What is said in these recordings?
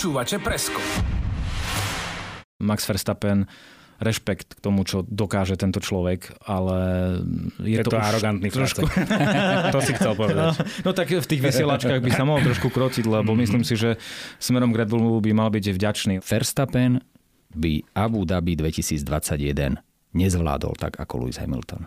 Počúvate Presko. Max Verstappen rešpekt k tomu, čo dokáže tento človek, ale je, Je to, to arogantný trošku... to si chcel povedať. No tak v tých vysielačkách by sa mohol trošku krociť, lebo myslím si, že smerom k Red Bullu by mal byť vďačný. Verstappen by Abu Dhabi 2021 nezvládol tak ako Lewis Hamilton.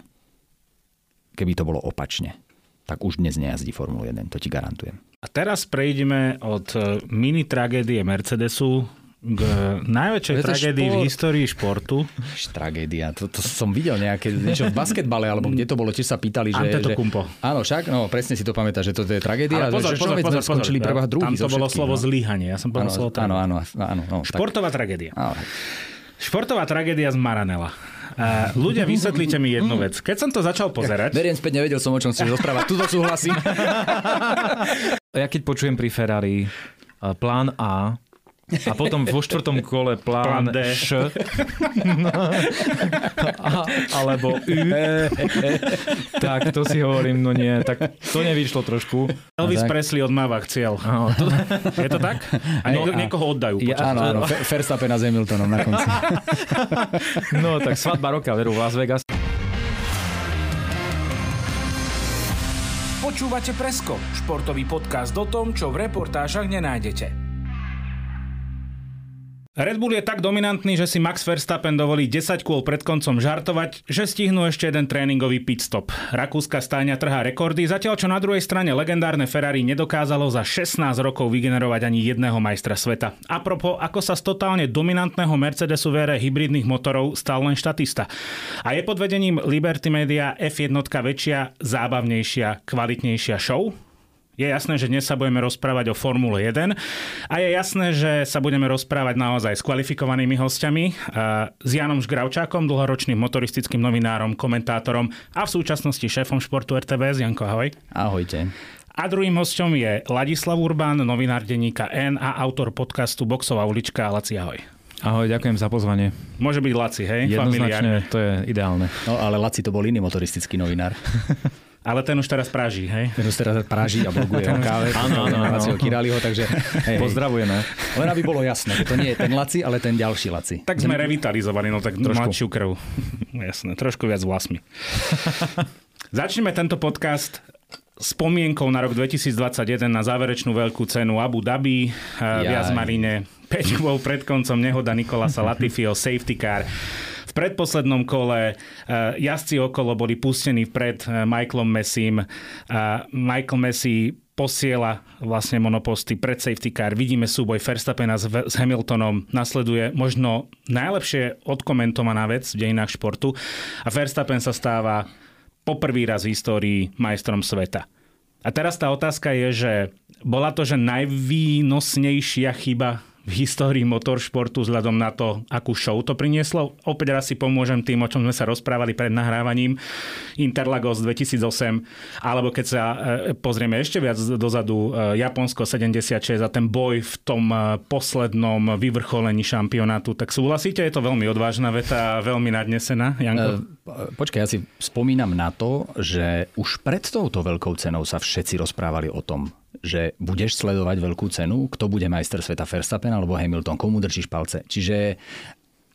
Keby to bolo opačne, tak už dnes nejazdí Formulu 1, to ti garantujem. A teraz prejdeme od e, mini tragédie Mercedesu k najväčšej Je to tragédii v histórii športu. Tragédia, to, to som videl nejaké, niečo v basketbale, alebo kde to bolo, tiež sa pýtali, že... že Antetokounmpo. áno, však, no presne si to pamätáš, že to je tragédia. Ale pozor, že, pozor, pozor, skončili pozor. prvá druhý Tam to bolo všetkých, slovo no. zlyhanie. Ja som povedal Áno, slovo áno, tragédia. áno, áno, no, tak. Športová tragédia. Áno. Športová tragédia z Maranela. A ľudia, vysvetlite mi jednu vec. Keď som to začal pozerať, Beriem späť, nevedel som, o čom chceš rozprávať. Tuto súhlasím. Ja keď počujem pri Ferrari eh, plán A, a potom vo štvrtom kole plán, Plán D. Š, no, a, alebo U, tak to si hovorím, no nie, tak to nevyšlo trošku. Elvis tak. Presley odmáva cieľ. Áno, to, Je to tak? A No, nieko, a- niekoho oddajú. Ja- Áno, áno, Fe- Verstappen s Hamiltonom na konci. no tak svadba roka, veru, v Las Vegas. Počúvate Presko, športový podcast o tom, čo v reportážach nenájdete. Red Bull je tak dominantný, že si Max Verstappen dovolí 10 kôl pred koncom žartovať, že stihnú ešte jeden tréningový pit stop. Rakúska stáňa trhá rekordy, zatiaľ čo na druhej strane legendárne Ferrari nedokázalo za 16 rokov vygenerovať ani jedného majstra sveta. A propo, ako sa z totálne dominantného Mercedesu v ére hybridných motorov stal len štatista. A je pod vedením Liberty Media F1 väčšia, zábavnejšia, kvalitnejšia show? Je jasné, že dnes sa budeme rozprávať o Formule 1 a je jasné, že sa budeme rozprávať naozaj s kvalifikovanými hostiami, a s Janom Žgravčákom, dlhoročným motoristickým novinárom, komentátorom a v súčasnosti šéfom športu RTVS. Janko, ahoj. Ahojte. A druhým hostom je Ladislav Urbán, novinár denníka N a autor podcastu Boxová ulička. Laci, ahoj. Ahoj, ďakujem za pozvanie. Môže byť Laci, hej? Familiárne. Jednoznačne, to je ideálne. No ale Laci to bol iný motoristický novinár. Ale ten už teraz práži, hej? Ten už teraz praží a bloguje o káve. Áno, áno, áno. Laciho Kiraliho, takže hej. Pozdravujeme. Len aby bolo jasné, že to nie je ten Laci, ale ten ďalší Laci. Tak sme revitalizovaní, no tak Trošku. mladšiu krv. Jasné, trošku viac vlasmi. Začneme tento podcast spomienkou na rok 2021 na záverečnú veľkú cenu Abu Dhabi v Jaj. Jazmarine. 5 kôl pred koncom nehoda Nikolasa Latifiho safety car. V predposlednom kole eh, jazdci okolo boli pustení pred eh, Michaelom Messim. A Michael Messi posiela vlastne monoposty pred safety car. Vidíme súboj Verstappena s, s Hamiltonom. Nasleduje možno najlepšie odkomentovaná vec v dejinách športu. A Verstappen sa stáva poprvý raz v histórii majstrom sveta. A teraz tá otázka je, že bola to, že najvýnosnejšia chyba v histórii motoršportu vzhľadom na to, akú show to prinieslo. Opäť raz si pomôžem tým, o čom sme sa rozprávali pred nahrávaním. Interlagos 2008, alebo keď sa e, pozrieme ešte viac dozadu, e, Japonsko 76 a ten boj v tom e, poslednom vyvrcholení šampionátu. Tak súhlasíte? Je to veľmi odvážna veta veľmi nadnesená, Janko? Počkaj, ja si spomínam na to, že už pred touto veľkou cenou sa všetci rozprávali o tom, že budeš sledovať veľkú cenu, kto bude majster sveta Verstappen alebo Hamilton, komu držíš palce. Čiže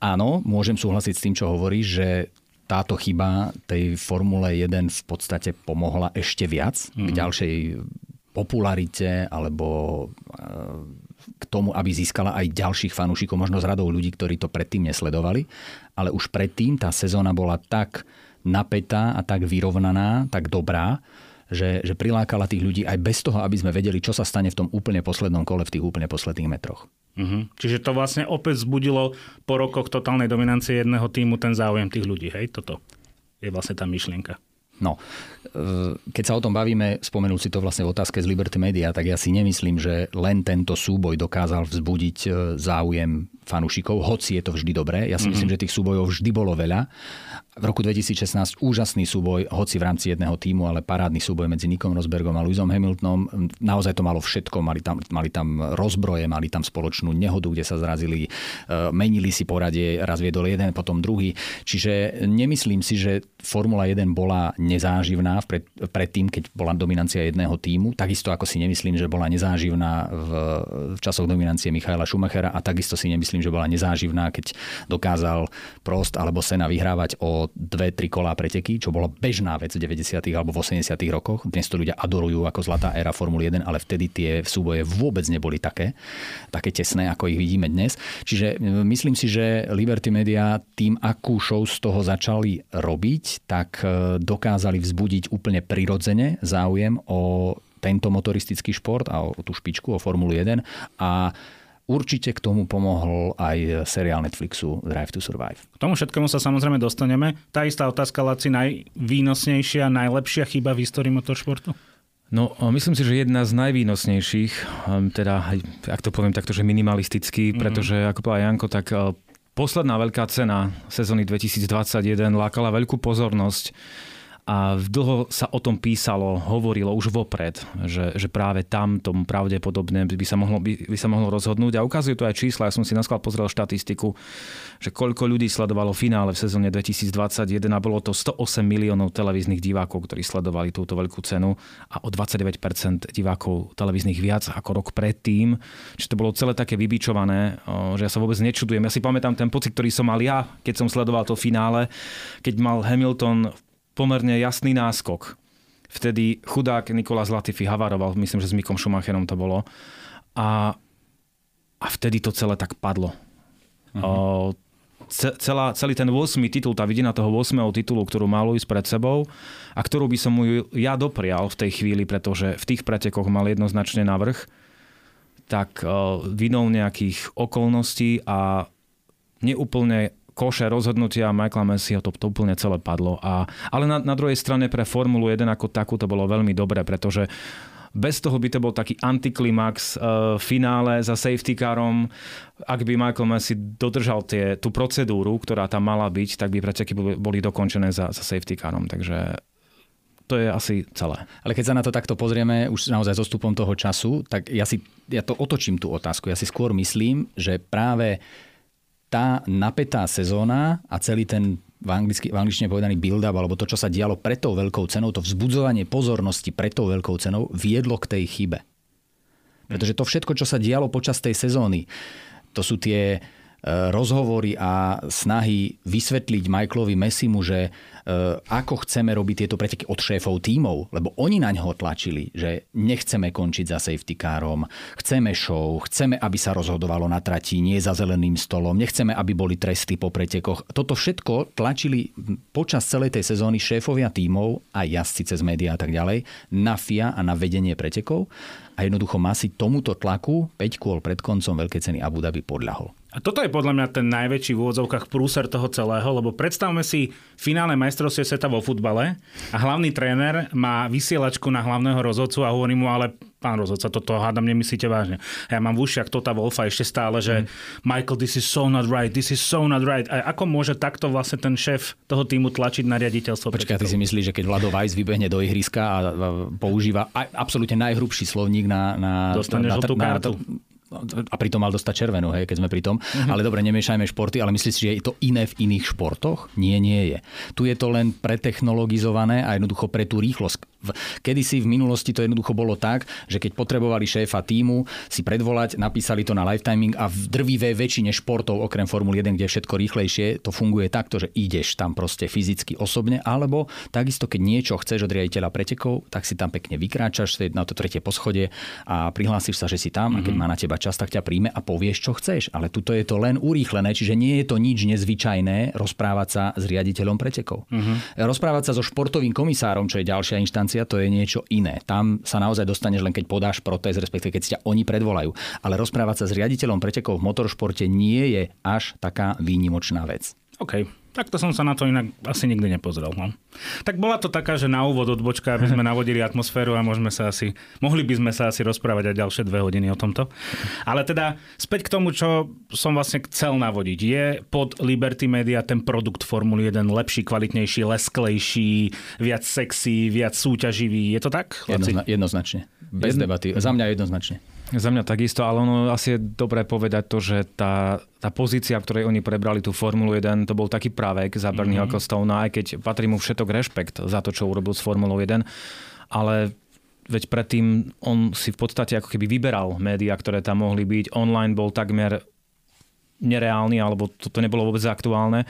áno, môžem súhlasiť s tým, čo hovoríš, že táto chyba tej Formule 1 v podstate pomohla ešte viac mm. k ďalšej popularite alebo e, k tomu, aby získala aj ďalších fanúšikov, možno z radou ľudí, ktorí to predtým nesledovali. Ale už predtým tá sezóna bola tak napätá a tak vyrovnaná, tak dobrá, že, že prilákala tých ľudí aj bez toho, aby sme vedeli, čo sa stane v tom úplne poslednom kole, v tých úplne posledných metroch. Mhm. Čiže to vlastne opäť zbudilo po rokoch totálnej dominancie jedného týmu ten záujem tých ľudí, hej? Toto je vlastne tá myšlienka. No, keď sa o tom bavíme, spomenul si to vlastne v otázke z Liberty Media, tak ja si nemyslím, že len tento súboj dokázal vzbudiť e, záujem fanúšikov, hoci je to vždy dobré. Ja si mm-hmm. myslím, že tých súbojov vždy bolo veľa. V roku 2016 úžasný súboj, hoci v rámci jedného týmu, ale parádny súboj medzi Nikom Rosbergom a Lewisom Hamiltonom. Naozaj to malo všetko, mali tam, mali tam rozbroje, mali tam spoločnú nehodu, kde sa zrazili, e, menili si poradie, raz viedol jeden, potom druhý. Čiže nemyslím si, že Formula 1 bola nezáživná pred, predtým, keď bola dominancia jedného týmu. Takisto ako si nemyslím, že bola nezáživná v, v časoch dominancie Michaela Schumachera a takisto si nemyslím, že bola nezáživná, keď dokázal Prost alebo Sena vyhrávať o dve, tri kolá preteky, čo bola bežná vec v 90. alebo v 80. rokoch. Dnes to ľudia adorujú ako zlatá éra Formuly 1, ale vtedy tie súboje vôbec neboli také, také tesné, ako ich vidíme dnes. Čiže e, myslím si, že Liberty Media tým, akú show z toho začali robiť, tak e, dokázali vzbudiť úplne prirodzene záujem o tento motoristický šport a o tú špičku, o Formulu 1 a Určite k tomu pomohol aj seriál Netflixu Drive to Survive. K tomu všetkému sa samozrejme dostaneme. Tá istá otázka, Laci, najvýnosnejšia, najlepšia chyba v histórii motoršportu? No, myslím si, že jedna z najvýnosnejších, teda, ak to poviem takto, že minimalisticky, mm-hmm. pretože, ako povedal Janko, tak posledná veľká cena sezóny 2021 lákala veľkú pozornosť a dlho sa o tom písalo, hovorilo už vopred, že, že práve tam tomu pravdepodobne by sa, mohlo, by, by sa mohlo rozhodnúť. A ukazujú to aj čísla. Ja som si na pozrel štatistiku, že koľko ľudí sledovalo finále v sezóne 2021 a bolo to 108 miliónov televíznych divákov, ktorí sledovali túto veľkú cenu a o 29% divákov televíznych viac ako rok predtým. Čiže to bolo celé také vybičované, že ja sa vôbec nečudujem. Ja si pamätám ten pocit, ktorý som mal ja, keď som sledoval to finále, keď mal Hamilton pomerne jasný náskok. Vtedy chudák Nikolás Latifi havaroval, myslím, že s Mikom Schumacherom to bolo. A, a vtedy to celé tak padlo. Uh-huh. O, celá, celý ten 8. titul, tá vidina toho 8. titulu, ktorú mal ísť pred sebou a ktorú by som mu ja doprial v tej chvíli, pretože v tých pretekoch mal jednoznačne navrh, tak vinou nejakých okolností a neúplne koše rozhodnutia Michaela Messiho to, to úplne celé padlo. A, ale na, na druhej strane pre Formulu 1 ako takú to bolo veľmi dobré, pretože bez toho by to bol taký antiklimax uh, finále za safety carom. Ak by Michael Messi dodržal tie, tú procedúru, ktorá tam mala byť, tak by preteky boli dokončené za, za safety carom. Takže to je asi celé. Ale keď sa na to takto pozrieme, už naozaj s ostupom toho času, tak ja, si, ja to otočím tú otázku. Ja si skôr myslím, že práve tá napätá sezóna a celý ten v, anglicky, v angličtine povedaný build-up, alebo to, čo sa dialo pred tou veľkou cenou, to vzbudzovanie pozornosti pred tou veľkou cenou viedlo k tej chybe. Pretože to všetko, čo sa dialo počas tej sezóny, to sú tie rozhovory a snahy vysvetliť Michaelovi Messimu, že e, ako chceme robiť tieto preteky od šéfov tímov, lebo oni na ňo tlačili, že nechceme končiť za safety carom, chceme show, chceme, aby sa rozhodovalo na trati, nie za zeleným stolom, nechceme, aby boli tresty po pretekoch. Toto všetko tlačili počas celej tej sezóny šéfovia tímov a jazdci cez médiá a tak ďalej na FIA a na vedenie pretekov a jednoducho Masi tomuto tlaku 5 kôl pred koncom veľkej ceny Abu Dhabi podľahol. A toto je podľa mňa ten najväčší v úvodzovkách prúser toho celého, lebo predstavme si finále majstrovstie sveta vo futbale a hlavný tréner má vysielačku na hlavného rozhodcu a hovorí mu, ale pán rozhodca, toto hádam nemyslíte vážne. A ja mám v ušiach Tota Wolfa ešte stále, že mm. Michael, this is so not right, this is so not right. A ako môže takto vlastne ten šéf toho týmu tlačiť na riaditeľstvo? Počkaj, ty si myslíš, že keď Vlado Weiss vybehne do ihriska a používa absolútne najhrubší slovník na, na, Dostane na, na, na, na, a pritom mal dostať červenú, hej, keď sme pri tom. Uh-huh. Ale dobre, nemiešajme športy, ale myslíš si, že je to iné v iných športoch? Nie, nie je. Tu je to len pretechnologizované a jednoducho pre tú rýchlosť. Kedysi v minulosti to jednoducho bolo tak, že keď potrebovali šéfa týmu si predvolať, napísali to na lifetiming a v drvivej väčšine športov, okrem Formuly 1, kde je všetko rýchlejšie, to funguje takto, že ideš tam proste fyzicky osobne, alebo takisto, keď niečo chceš od riaditeľa pretekov, tak si tam pekne vykráčaš na to tretie poschodie a prihlásiš sa, že si tam mm-hmm. a keď mhm. má na teba čas, tak ťa príjme a povieš, čo chceš. Ale tuto je to len urýchlené, čiže nie je to nič nezvyčajné rozprávať sa s riaditeľom pretekov. Mm-hmm. Rozprávať sa so športovým komisárom, čo je ďalšia inštancia, to je niečo iné. Tam sa naozaj dostaneš len keď podáš protest, respektíve keď ťa oni predvolajú. Ale rozprávať sa s riaditeľom pretekov v motoršporte nie je až taká výnimočná vec. OK. Takto som sa na to inak asi nikdy nepozrel. No. Tak bola to taká, že na úvod odbočka, aby sme navodili atmosféru a môžeme sa asi, mohli by sme sa asi rozprávať aj ďalšie dve hodiny o tomto. Ale teda späť k tomu, čo som vlastne chcel navodiť. Je pod Liberty Media ten produkt Formuly 1 lepší, kvalitnejší, lesklejší, viac sexy, viac súťaživý. Je to tak? Jednozna- jednoznačne. Bez Jedno... debaty. Za mňa jednoznačne. Za mňa takisto, ale ono asi je dobré povedať to, že tá, tá pozícia, v ktorej oni prebrali tú Formulu 1, to bol taký právek za Bernie mm-hmm. Ecclestone, aj keď patrí mu všetok rešpekt za to, čo urobil s Formulou 1, ale veď predtým on si v podstate ako keby vyberal médiá, ktoré tam mohli byť. Online bol takmer nereálny, alebo to, to nebolo vôbec aktuálne.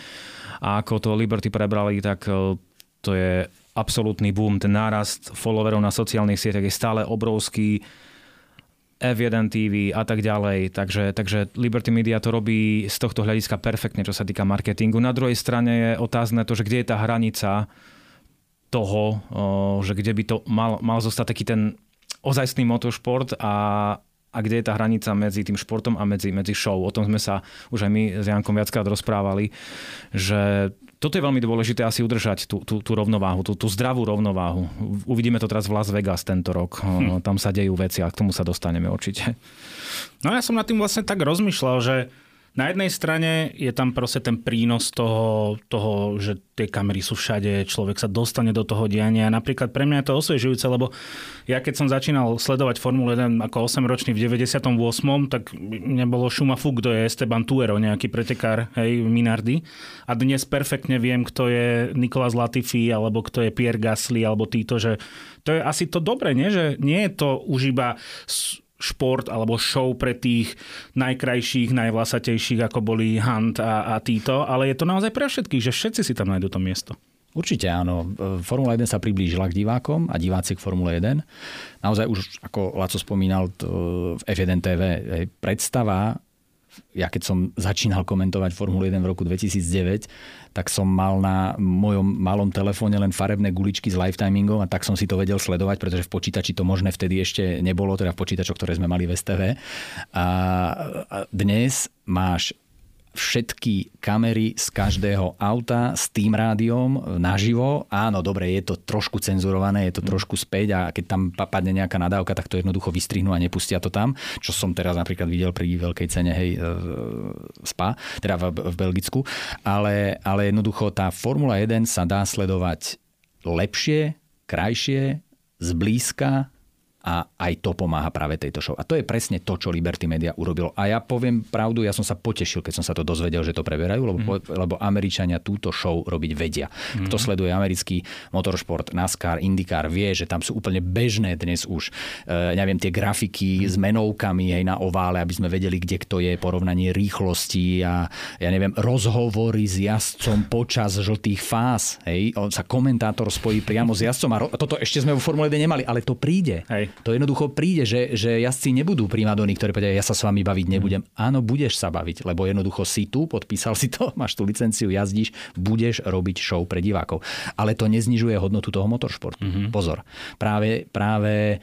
A ako to Liberty prebrali, tak e, to je absolútny boom. Ten nárast followerov na sociálnych sieťach je stále obrovský. F1 TV a tak ďalej. Takže, takže Liberty Media to robí z tohto hľadiska perfektne, čo sa týka marketingu. Na druhej strane je otázne to, že kde je tá hranica toho, že kde by to mal, mal zostať taký ten ozajstný motošport a, a kde je tá hranica medzi tým športom a medzi, medzi show. O tom sme sa už aj my s Jankom viackrát rozprávali, že toto je veľmi dôležité asi udržať tú, tú, tú rovnováhu, tú, tú zdravú rovnováhu. Uvidíme to teraz v Las Vegas tento rok. Hm. Tam sa dejú veci a k tomu sa dostaneme určite. No ja som nad tým vlastne tak rozmýšľal, že na jednej strane je tam proste ten prínos toho, toho, že tie kamery sú všade, človek sa dostane do toho diania. Napríklad pre mňa je to osviežujúce, lebo ja keď som začínal sledovať Formulu 1 ako 8-ročný v 98. tak nebolo šuma fuk, kto je Esteban Tuero, nejaký pretekár, hej, Minardi. A dnes perfektne viem, kto je Nikolás Latifi, alebo kto je Pierre Gasly, alebo títo, že to je asi to dobre, nie? že nie je to už iba šport alebo show pre tých najkrajších, najvlasatejších, ako boli Hunt a, a títo, ale je to naozaj pre všetkých, že všetci si tam nájdú to miesto. Určite áno. Formula 1 sa priblížila k divákom a diváci k Formule 1. Naozaj už, ako Laco spomínal v F1 TV, predstava ja keď som začínal komentovať Formulu 1 v roku 2009, tak som mal na mojom malom telefóne len farebné guličky s lifetimingom a tak som si to vedel sledovať, pretože v počítači to možné vtedy ešte nebolo, teda v počítačoch, ktoré sme mali v STV. A dnes máš všetky kamery z každého auta s tým rádiom naživo. Áno, dobre, je to trošku cenzurované, je to trošku späť a keď tam padne nejaká nadávka, tak to jednoducho vystrihnú a nepustia to tam, čo som teraz napríklad videl pri veľkej cene, hej, e, SPA, teda v, v Belgicku. Ale, ale jednoducho tá Formula 1 sa dá sledovať lepšie, krajšie, zblízka, a aj to pomáha práve tejto show. A to je presne to, čo Liberty Media urobilo. A ja poviem pravdu, ja som sa potešil, keď som sa to dozvedel, že to preberajú, lebo, mm. lebo Američania túto show robiť vedia. Mm. Kto sleduje americký motoršport, NASCAR, IndyCar, vie, že tam sú úplne bežné dnes už, e, neviem, tie grafiky mm. s menovkami aj na ovále, aby sme vedeli, kde kto je, porovnanie rýchlosti a ja neviem, rozhovory s jazdcom počas žltých fáz. Hej? On sa komentátor spojí priamo s jazdcom a ro- toto ešte sme vo Formule 1 nemali, ale to príde. Hej. To jednoducho príde, že, že jazdci nebudú primadony, ktoré povedia, ja sa s vami baviť nebudem. Mm. Áno, budeš sa baviť, lebo jednoducho si tu, podpísal si to, máš tú licenciu, jazdíš, budeš robiť show pre divákov. Ale to neznižuje hodnotu toho motoršportu. Mm-hmm. Pozor. Práve, práve e,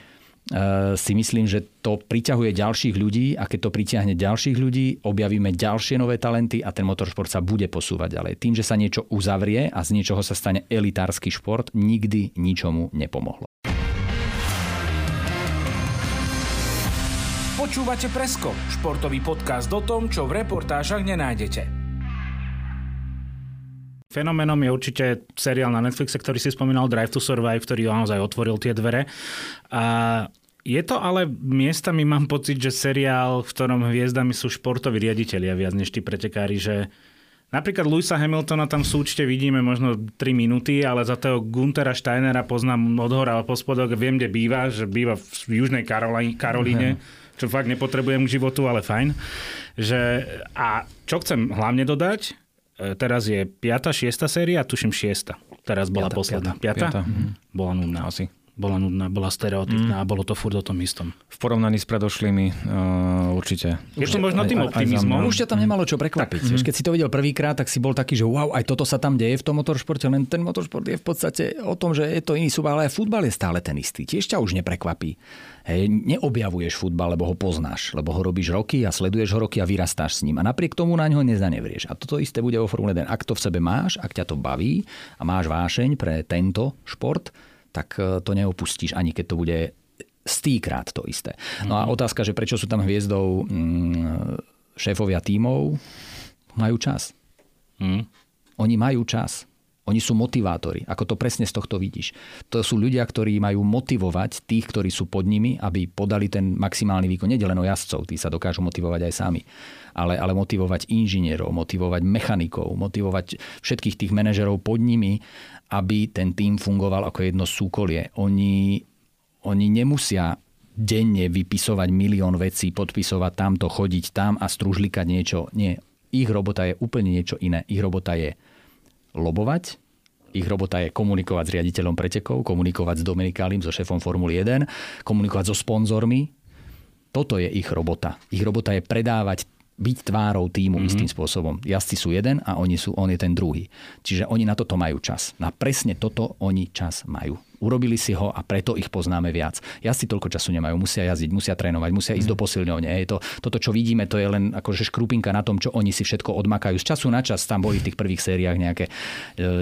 si myslím, že to priťahuje ďalších ľudí a keď to pritiahne ďalších ľudí, objavíme ďalšie nové talenty a ten motoršport sa bude posúvať ďalej. Tým, že sa niečo uzavrie a z niečoho sa stane elitársky šport, nikdy ničomu nepomohlo. Počúvate Presko, športový podcast o tom, čo v reportážach nenájdete. Fenoménom je určite seriál na Netflixe, ktorý si spomínal, Drive to Survive, ktorý naozaj otvoril tie dvere. A je to ale miestami mám pocit, že seriál, v ktorom hviezdami sú športoví riaditeľia viac než tí pretekári, že Napríklad Luisa Hamiltona tam v súčte vidíme možno 3 minúty, ale za toho Guntera Steinera poznám od hora po spodok, viem, kde býva, že býva v Južnej Karolíne čo fakt nepotrebujem k životu, ale fajn. Že, a čo chcem hlavne dodať, e, teraz je 5. 6. séria, tuším 6. Teraz bola piata, posledná. 5. Mhm. Bola nudná. Asi bola nudná, bola stereotypná mm. a bolo to furt o tom istom. V porovnaní s predošlými uh, určite. Je to možno tým optimizmom. Už ťa tam nemalo čo prekvapiť. Tak, mm. Keď si to videl prvýkrát, tak si bol taký, že wow, aj toto sa tam deje v tom motoršporte, len ten motoršport je v podstate o tom, že je to iný súbor, ale aj futbal je stále ten istý. Tiež ťa už neprekvapí. Hej, neobjavuješ futbal, lebo ho poznáš, lebo ho robíš roky a sleduješ ho roky a vyrastáš s ním. A napriek tomu na ňo nezanevrieš. A toto isté bude vo Formule 1. Ak to v sebe máš, ak ťa to baví a máš vášeň pre tento šport, tak e, to neopustíš, ani keď to bude stýkrát to isté. No a mhm. otázka, že prečo sú tam hviezdou mm, šéfovia tímov, majú čas. Mm. Oni majú čas. Oni sú motivátori, ako to presne z tohto vidíš. To sú ľudia, ktorí majú motivovať tých, ktorí sú pod nimi, aby podali ten maximálny výkon. Nie len o jazdcov, tí sa dokážu motivovať aj sami, ale, ale motivovať inžinierov, motivovať mechanikov, motivovať všetkých tých manažerov pod nimi, aby ten tým fungoval ako jedno súkolie. Oni, oni nemusia denne vypisovať milión vecí, podpisovať tamto, chodiť tam a stružlikať niečo. Nie, ich robota je úplne niečo iné. Ich robota je lobovať, ich robota je komunikovať s riaditeľom pretekov, komunikovať s Dominikálim, so šéfom Formuly 1, komunikovať so sponzormi. Toto je ich robota. Ich robota je predávať byť tvárou týmu mm-hmm. istým spôsobom. Jazdci sú jeden a oni sú, on je ten druhý. Čiže oni na toto majú čas. Na presne toto oni čas majú. Urobili si ho a preto ich poznáme viac. Jazdci toľko času nemajú, musia jazdiť, musia trénovať, musia ísť mm. do posilňovne. Je to, toto, čo vidíme, to je len akože škrupinka na tom, čo oni si všetko odmakajú. Z času na čas tam boli v tých prvých sériách nejaké e,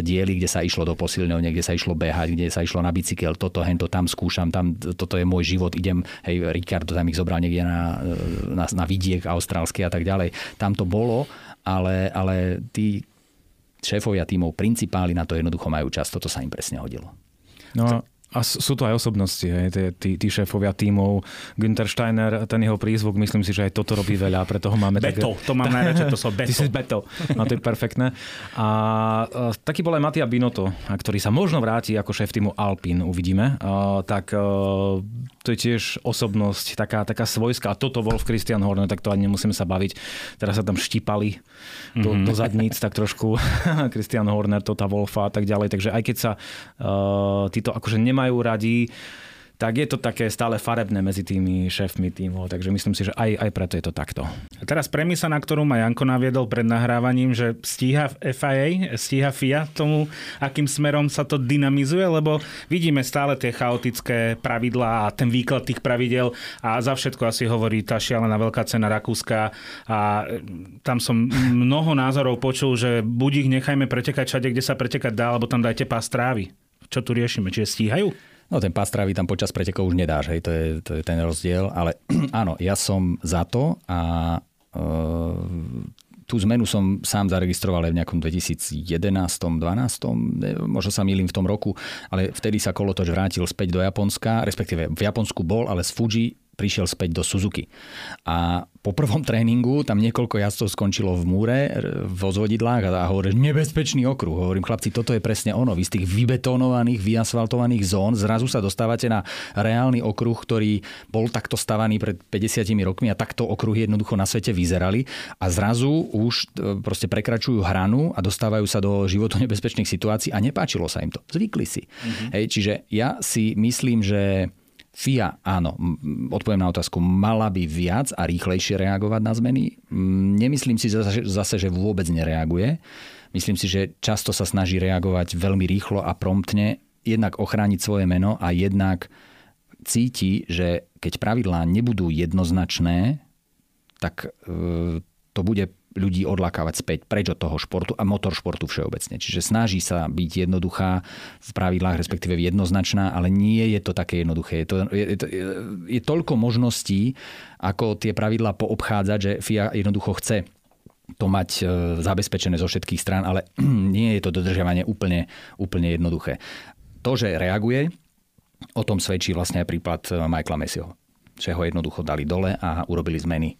diely, kde sa išlo do posilňovne, kde sa išlo behať, kde sa išlo na bicykel, toto, hento, tam skúšam, tam, toto je môj život, idem, hej, Ricardo tam ich zobral niekde na, e, na, na vidiek austrálsky a tak ďalej. Tam to bolo, ale, ale tí šéfovia tímov, principáli na to jednoducho majú čas. Toto sa im presne hodilo. No a sú to aj osobnosti, aj tí, tí šéfovia tímov. Günther Steiner, ten jeho prízvuk, myslím si, že aj toto robí veľa, preto ho máme Beto, také... to mám najradšej, to som Beto. Ty si Beto, no to je perfektné. A, a taký bol aj Matia Binotto, ktorý sa možno vráti ako šéf týmu Alpin, uvidíme. A, tak a, to je tiež osobnosť, taká, taká svojská. Toto Wolf Christian Horner, tak to ani nemusíme sa baviť. Teraz sa tam štípali do, mm-hmm. do zadníc, tak trošku Christian Horner, Tota Wolfa a tak ďalej. Takže aj keď sa uh, títo akože nemajú radi, tak je to také stále farebné medzi tými šéfmi tímov, takže myslím si, že aj, aj preto je to takto. A teraz premisa, na ktorú ma Janko naviedol pred nahrávaním, že stíha FIA, stíha FIA tomu, akým smerom sa to dynamizuje, lebo vidíme stále tie chaotické pravidlá a ten výklad tých pravidel a za všetko asi hovorí tá šialená veľká cena Rakúska a tam som mnoho názorov počul, že buď ich nechajme pretekať všade, kde sa pretekať dá, alebo tam dajte pás trávy. Čo tu riešime? Čiže stíhajú? No ten pás tam počas pretekov už nedáš, hej, to je, to je ten rozdiel, ale áno, ja som za to a e, tú zmenu som sám zaregistroval aj v nejakom 2011 12 možno sa milím v tom roku, ale vtedy sa Kolotoč vrátil späť do Japonska, respektíve v Japonsku bol, ale z Fuji prišiel späť do Suzuki. A po prvom tréningu tam niekoľko jazdcov skončilo v múre, vo zvodidlách a hovorí, nebezpečný okruh. Hovorím, chlapci, toto je presne ono. Vy z tých vybetónovaných, vyasfaltovaných zón zrazu sa dostávate na reálny okruh, ktorý bol takto stavaný pred 50 rokmi a takto okruhy jednoducho na svete vyzerali a zrazu už e, proste prekračujú hranu a dostávajú sa do životu nebezpečných situácií a nepáčilo sa im to. Zvykli si. Mm-hmm. Hej, čiže ja si myslím, že FIA, áno, odpoviem na otázku, mala by viac a rýchlejšie reagovať na zmeny. Nemyslím si zase, zase, že vôbec nereaguje. Myslím si, že často sa snaží reagovať veľmi rýchlo a promptne, jednak ochrániť svoje meno a jednak cíti, že keď pravidlá nebudú jednoznačné, tak e, to bude ľudí odlakávať späť preč od toho športu a motoršportu všeobecne. Čiže snaží sa byť jednoduchá v pravidlách, respektíve jednoznačná, ale nie je to také jednoduché. Je, to, je, je, je toľko možností, ako tie pravidlá poobchádzať, že FIA jednoducho chce to mať e, zabezpečené zo všetkých strán, ale nie je to dodržiavanie úplne, úplne jednoduché. To, že reaguje, o tom svedčí vlastne aj prípad e, Michaela Messiho. Že ho jednoducho dali dole a urobili zmeny. E,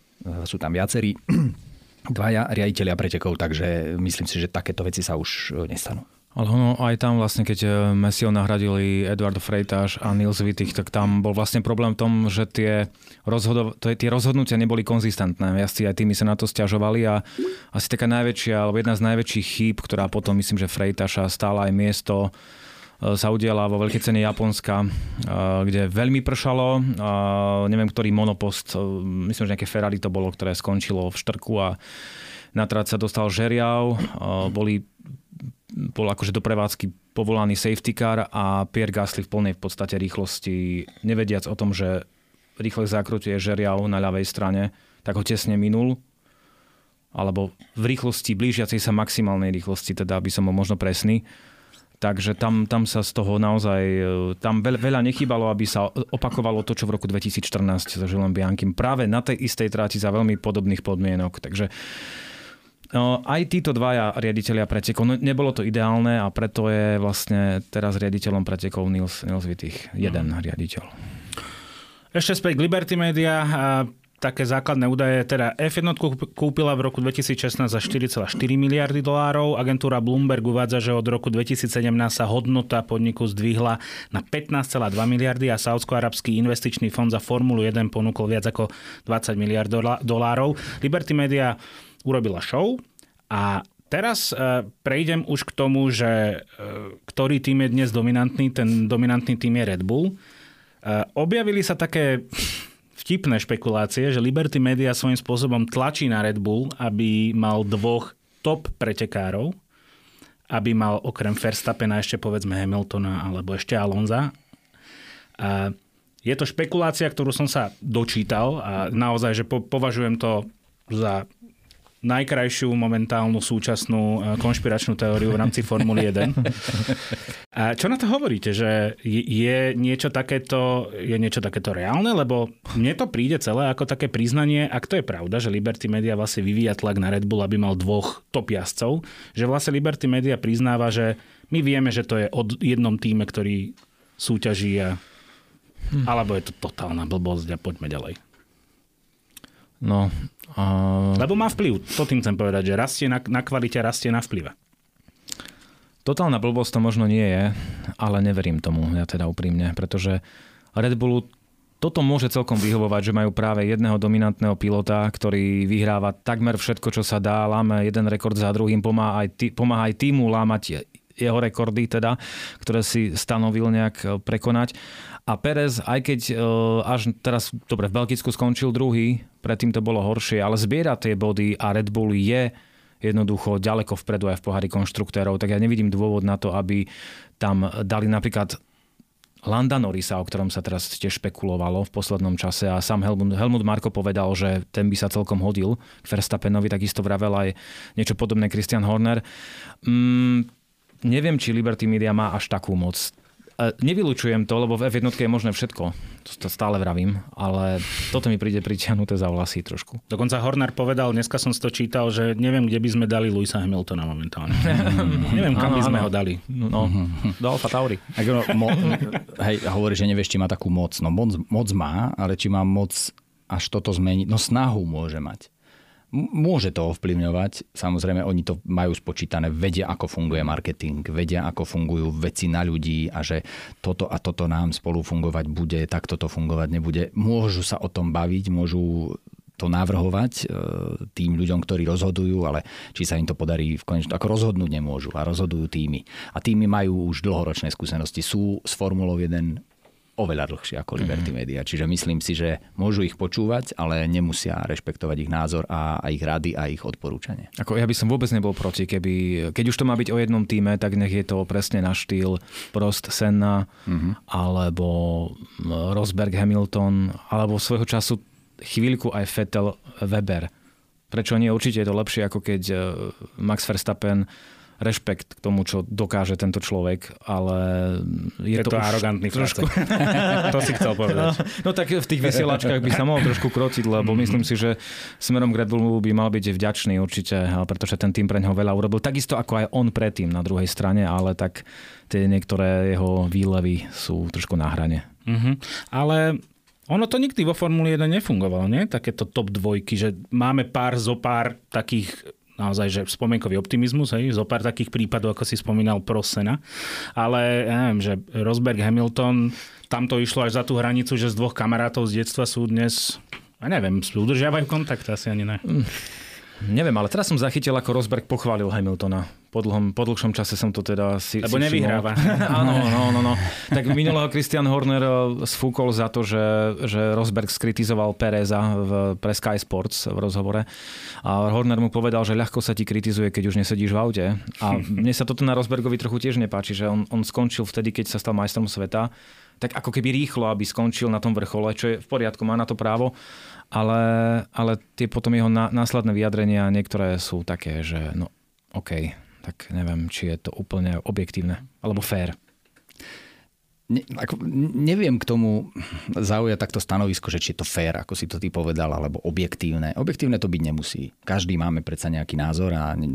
sú tam viacerí dvaja riaditeľia pretekov, takže myslím si, že takéto veci sa už e, nestanú. Ale ono aj tam vlastne, keď e, Messio nahradili Eduardo Freitas a Nils Wittich, tak tam bol vlastne problém v tom, že tie, rozhodo- tie rozhodnutia neboli konzistentné. Jazdci aj tými sa na to stiažovali a asi taká najväčšia, alebo jedna z najväčších chýb, ktorá potom myslím, že Freitaša stála aj miesto sa udiela vo veľkej cene Japonska, e, kde veľmi pršalo. Neviem, ktorý monopost, myslím, že nejaké Ferrari to bolo, ktoré skončilo v štrku a na trať sa dostal žeriav. Boli bol akože do prevádzky povolaný safety car a Pierre Gasly v plnej v podstate rýchlosti, nevediac o tom, že rýchle zákrutie žeriav na ľavej strane, tak ho tesne minul alebo v rýchlosti blížiacej sa maximálnej rýchlosti, teda aby som bol možno presný Takže tam, tam sa z toho naozaj, e, tam veľa nechýbalo, aby sa opakovalo to, čo v roku 2014 zažil len Biankim práve na tej istej tráti za veľmi podobných podmienok. Takže No, aj títo dvaja riaditeľia pretekov, no, nebolo to ideálne a preto je vlastne teraz riaditeľom pretekov Nils, Nils Wittich, jeden mm. riaditeľ. Ešte späť k Liberty Media. Také základné údaje, teda F1 kúpila v roku 2016 za 4,4 miliardy dolárov. Agentúra Bloomberg uvádza, že od roku 2017 sa hodnota podniku zdvihla na 15,2 miliardy a Saudsko-arabský investičný fond za Formulu 1 ponúkol viac ako 20 miliard dolárov. Liberty Media urobila show a Teraz e, prejdem už k tomu, že e, ktorý tým je dnes dominantný. Ten dominantný tým je Red Bull. E, objavili sa také vtipné špekulácie, že Liberty Media svojím spôsobom tlačí na Red Bull, aby mal dvoch top pretekárov, aby mal okrem Verstappena ešte povedzme Hamiltona alebo ešte Alonza. A je to špekulácia, ktorú som sa dočítal a naozaj, že považujem to za najkrajšiu momentálnu súčasnú e, konšpiračnú teóriu v rámci Formuly 1. A čo na to hovoríte, že je niečo takéto, je niečo takéto reálne? Lebo mne to príde celé ako také priznanie, ak to je pravda, že Liberty Media vlastne vyvíja tlak na Red Bull, aby mal dvoch top jazdcov, že vlastne Liberty Media priznáva, že my vieme, že to je od jednom týme, ktorý súťaží a Hm. Alebo je to totálna blbosť a poďme ďalej. No, Uh... Lebo má vplyv. To tým chcem povedať, že rastie na, na kvalite, rastie na vplyve. Totálna blbosť to možno nie je, ale neverím tomu, ja teda úprimne, pretože Red Bullu toto môže celkom vyhovovať, že majú práve jedného dominantného pilota, ktorý vyhráva takmer všetko, čo sa dá, láme jeden rekord za druhým, pomáha aj, tý, pomáha aj týmu lámať jeho rekordy, teda, ktoré si stanovil nejak e, prekonať. A Perez, aj keď e, až teraz, dobre, v Belgicku skončil druhý, predtým to bolo horšie, ale zbiera tie body a Red Bull je jednoducho ďaleko vpredu aj v pohári konštruktérov, tak ja nevidím dôvod na to, aby tam dali napríklad Landa Norisa, o ktorom sa teraz tiež špekulovalo v poslednom čase a sám Helmut, Helmut Marko povedal, že ten by sa celkom hodil k Verstappenovi, takisto vravel aj niečo podobné Christian Horner. Mm, neviem, či Liberty Media má až takú moc. E, nevylučujem to, lebo v F1 je možné všetko. To, stále vravím, ale toto mi príde pritiahnuté za vlasy trošku. Dokonca Horner povedal, dneska som to čítal, že neviem, kde by sme dali Luisa Hamiltona momentálne. neviem, kam by sme ho dali. No, do Alfa Tauri. No, mo, hej, hovorí, že nevieš, či má takú moc. No moc, moc má, ale či má moc až toto zmeniť. No snahu môže mať. Môže to ovplyvňovať, samozrejme oni to majú spočítané, vedia ako funguje marketing, vedia ako fungujú veci na ľudí a že toto a toto nám spolu fungovať bude, tak toto fungovať nebude. Môžu sa o tom baviť, môžu to navrhovať e, tým ľuďom, ktorí rozhodujú, ale či sa im to podarí v konečnom, ako rozhodnúť nemôžu a rozhodujú týmy. A týmy majú už dlhoročné skúsenosti, sú s Formulou 1 oveľa dlhšie ako Liberty mm-hmm. Media. Čiže myslím si, že môžu ich počúvať, ale nemusia rešpektovať ich názor a, a ich rady a ich odporúčanie. Ako ja by som vôbec nebol proti, keby, keď už to má byť o jednom týme, tak nech je to presne na štýl Prost Senna, mm-hmm. alebo Rosberg Hamilton, alebo svojho času chvíľku aj Vettel Weber. Prečo nie? Určite je to lepšie, ako keď eh, Max Verstappen rešpekt k tomu, čo dokáže tento človek, ale je, je to, to arogantný trošku. to si chcel povedať. No, no tak v tých vysielačkách by sa mohol trošku krociť, lebo mm-hmm. myslím si, že smerom k Red Bullu by mal byť vďačný určite, pretože ten tým pre neho veľa urobil. Takisto ako aj on predtým na druhej strane, ale tak tie niektoré jeho výlevy sú trošku na hrane. Mm-hmm. Ale ono to nikdy vo Formule 1 nefungovalo, nie? Takéto top dvojky, že máme pár zo pár takých naozaj, že spomienkový optimizmus, hej, zo pár takých prípadov, ako si spomínal Prosena, ale ja neviem, že Rosberg Hamilton, tam to išlo až za tú hranicu, že z dvoch kamarátov z detstva sú dnes, ja neviem, udržiavajú kontakt, asi ani ne. Mm. Neviem, ale teraz som zachytil, ako Rosberg pochválil Hamiltona. Po, dlhom, po dlhšom čase som to teda si Lebo si nevyhráva. Áno, no, no, no. Tak minulého Christian Horner eh, sfúkol za to, že, že Rosberg skritizoval Pereza v, pre Sky Sports v rozhovore. A Horner mu povedal, že ľahko sa ti kritizuje, keď už nesedíš v aute. A mne sa toto na Rosbergovi trochu tiež nepáči, že on, on skončil vtedy, keď sa stal majstrom sveta tak ako keby rýchlo, aby skončil na tom vrchole, čo je v poriadku, má na to právo ale, ale tie potom jeho následné vyjadrenia niektoré sú také, že no OK, tak neviem, či je to úplne objektívne alebo fair. ne, ako, neviem k tomu zaujať takto stanovisko, že či je to fér, ako si to ty povedal, alebo objektívne. Objektívne to byť nemusí. Každý máme predsa nejaký názor a ne,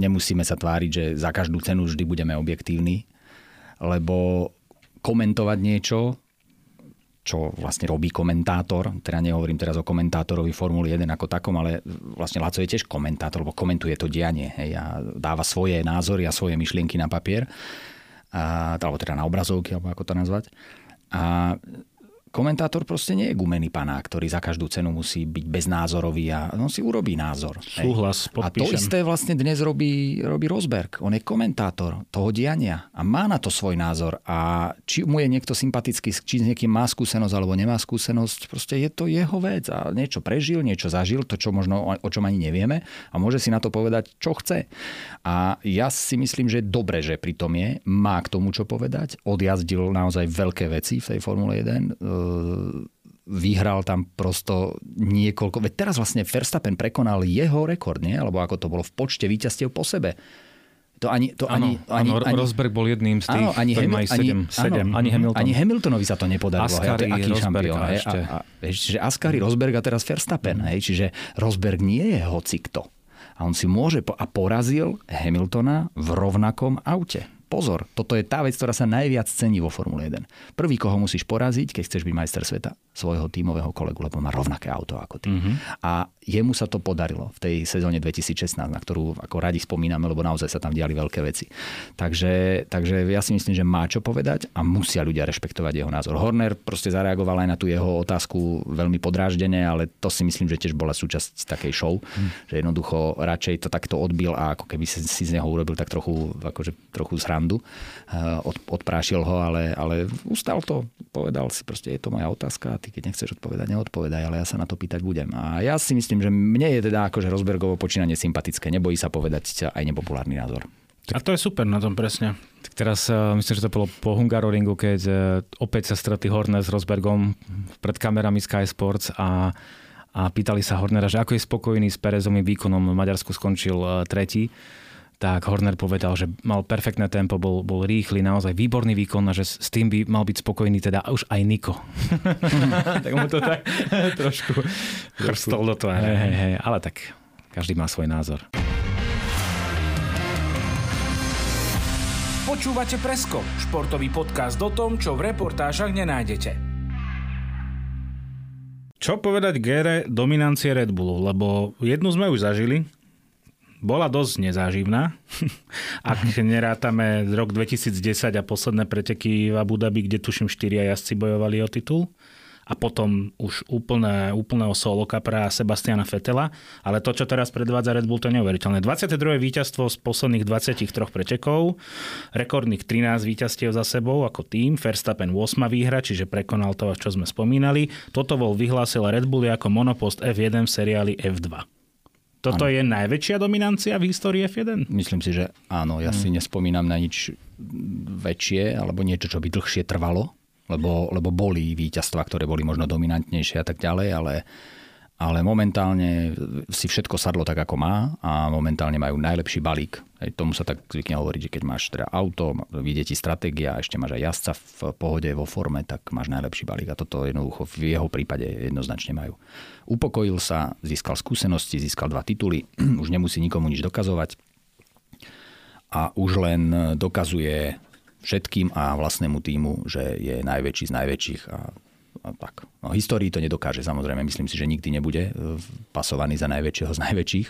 nemusíme sa tváriť, že za každú cenu vždy budeme objektívni, lebo komentovať niečo, čo vlastne robí komentátor, teda nehovorím teraz o komentátorovi Formuly 1 ako takom, ale vlastne Laco je tiež komentátor, lebo komentuje to dianie hej, a dáva svoje názory a svoje myšlienky na papier a, alebo teda na obrazovky, alebo ako to nazvať. A komentátor proste nie je gumený panák, ktorý za každú cenu musí byť beznázorový a on si urobí názor. Súhlas, A to isté vlastne dnes robí, robí Rosberg. On je komentátor toho diania a má na to svoj názor. A či mu je niekto sympatický, či s niekým má skúsenosť alebo nemá skúsenosť, proste je to jeho vec. A niečo prežil, niečo zažil, to čo možno o čom ani nevieme a môže si na to povedať, čo chce. A ja si myslím, že je dobre, že pri tom je, má k tomu čo povedať, odjazdil naozaj veľké veci v tej Formule 1, vyhral tam prosto niekoľko... Veď teraz vlastne Verstappen prekonal jeho rekord, nie? Alebo ako to bolo v počte víťazstiev po sebe. To ani, to ani, ani, ani, Rosberg bol jedným z tých, áno, ani ktorí majú 7. Ani, 7. ani, Hamilton. ani Hamiltonovi sa to nepodarilo. Ascari, hej, aký Rosberg šampión. Ešte. A, a, čiže Ascari, Rosberg a teraz Verstappen. Hej, čiže Rosberg nie je hocikto. A on si môže... Po, a porazil Hamiltona v rovnakom aute pozor, toto je tá vec, ktorá sa najviac cení vo Formule 1. Prvý, koho musíš poraziť, keď chceš byť majster sveta, svojho tímového kolegu, lebo má rovnaké auto ako ty. Mm-hmm. A jemu sa to podarilo v tej sezóne 2016, na ktorú ako radi spomíname, lebo naozaj sa tam diali veľké veci. Takže, takže ja si myslím, že má čo povedať a musia ľudia rešpektovať jeho názor. Horner proste zareagoval aj na tú jeho otázku veľmi podráždene, ale to si myslím, že tiež bola súčasť takej show, mm. že jednoducho radšej to takto odbil a ako keby si, z neho urobil tak trochu, akože, trochu srandu. Eh, od, odprášil ho, ale, ale ustal to, povedal si, proste je to moja otázka ty keď nechceš odpovedať, neodpovedaj, ale ja sa na to pýtať budem. A ja si myslím, že mne je teda akože Rozbergovo počínanie sympatické. Nebojí sa povedať aj nepopulárny názor. A to je super na tom presne. Tak teraz uh, myslím, že to bolo po Hungaroringu, keď uh, opäť sa stretli Horner s Rosbergom pred kamerami Sky Sports a, a pýtali sa Hornera, že ako je spokojný s Perezovým výkonom. V Maďarsku skončil tretí tak Horner povedal, že mal perfektné tempo, bol, bol rýchly, naozaj výborný výkon a že s tým by mal byť spokojný teda už aj Niko. tak mu to tak trošku... Chrstol do tváre. Hej, hej, hej, ale tak každý má svoj názor. Počúvate Presko, športový podcast o tom, čo v reportážach nenájdete. Čo povedať gére dominancie Red Bullu, lebo jednu sme už zažili, bola dosť nezáživná. Ak nerátame rok 2010 a posledné preteky v Abu Dhabi, kde tuším štyria jazdci bojovali o titul a potom už úplné, úplného solo kapra Sebastiana Fetela, ale to, čo teraz predvádza Red Bull, to je neuveriteľné. 22. víťazstvo z posledných 23 pretekov, rekordných 13 víťazstiev za sebou ako tým, Verstappen 8 výhra, čiže prekonal to, čo sme spomínali. Toto bol vyhlásil Red Bull ako monopost F1 v seriáli F2. Toto ano. je najväčšia dominancia v histórii F1? Myslím si, že áno. Ja hmm. si nespomínam na nič väčšie alebo niečo, čo by dlhšie trvalo, lebo, lebo boli víťazstva, ktoré boli možno dominantnejšie a tak ďalej, ale ale momentálne si všetko sadlo tak, ako má a momentálne majú najlepší balík. Hej, tomu sa tak zvykne hovoriť, že keď máš teda auto, vyjde ti stratégia a ešte máš aj jazdca v pohode, vo forme, tak máš najlepší balík a toto jednoducho v jeho prípade jednoznačne majú. Upokojil sa, získal skúsenosti, získal dva tituly, už nemusí nikomu nič dokazovať a už len dokazuje všetkým a vlastnému týmu, že je najväčší z najväčších a tak. No, histórii to nedokáže, samozrejme. Myslím si, že nikdy nebude e, pasovaný za najväčšieho z najväčších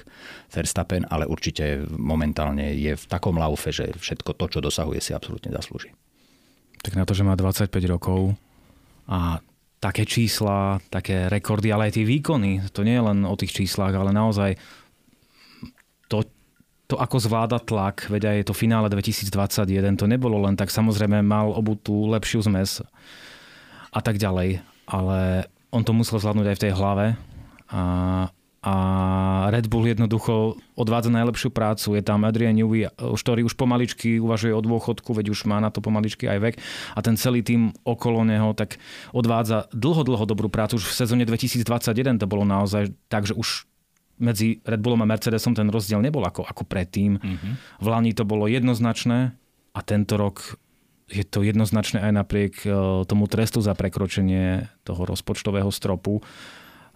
Verstappen, ale určite momentálne je v takom laufe, že všetko to, čo dosahuje, si absolútne zaslúži. Tak na to, že má 25 rokov a také čísla, také rekordy, ale aj tie výkony, to nie je len o tých číslach, ale naozaj to, to ako zvláda tlak, veď aj to finále 2021, to nebolo len tak, samozrejme mal obutú lepšiu zmes a tak ďalej. Ale on to musel zvládnuť aj v tej hlave. A, a Red Bull jednoducho odvádza najlepšiu prácu. Je tam Adrian Newey, ktorý už pomaličky uvažuje o dôchodku, veď už má na to pomaličky aj vek. A ten celý tým okolo neho tak odvádza dlho, dlho dobrú prácu. Už v sezóne 2021 to bolo naozaj tak, že už medzi Red Bullom a Mercedesom ten rozdiel nebol ako, ako predtým. Mm-hmm. V Lani to bolo jednoznačné a tento rok je to jednoznačné aj napriek e, tomu trestu za prekročenie toho rozpočtového stropu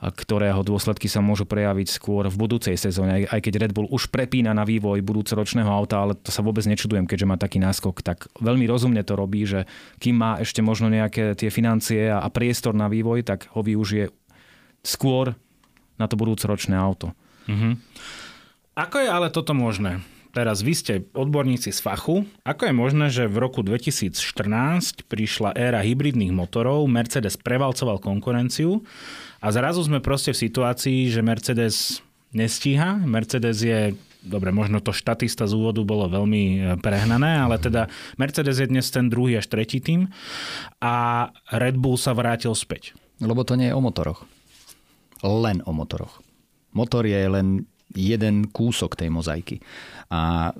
ktorého dôsledky sa môžu prejaviť skôr v budúcej sezóne. Aj keď Red Bull už prepína na vývoj budúcoročného auta, ale to sa vôbec nečudujem, keďže má taký náskok, tak veľmi rozumne to robí, že kým má ešte možno nejaké tie financie a priestor na vývoj, tak ho využije skôr na to budúcoročné auto. Mm-hmm. Ako je ale toto možné? Teraz vy ste odborníci z fachu. Ako je možné, že v roku 2014 prišla éra hybridných motorov, Mercedes prevalcoval konkurenciu a zrazu sme proste v situácii, že Mercedes nestíha. Mercedes je dobre, možno to štatista z úvodu bolo veľmi e, prehnané, ale teda Mercedes je dnes ten druhý až tretí tým a Red Bull sa vrátil späť. Lebo to nie je o motoroch. Len o motoroch. Motor je len jeden kúsok tej mozaiky. A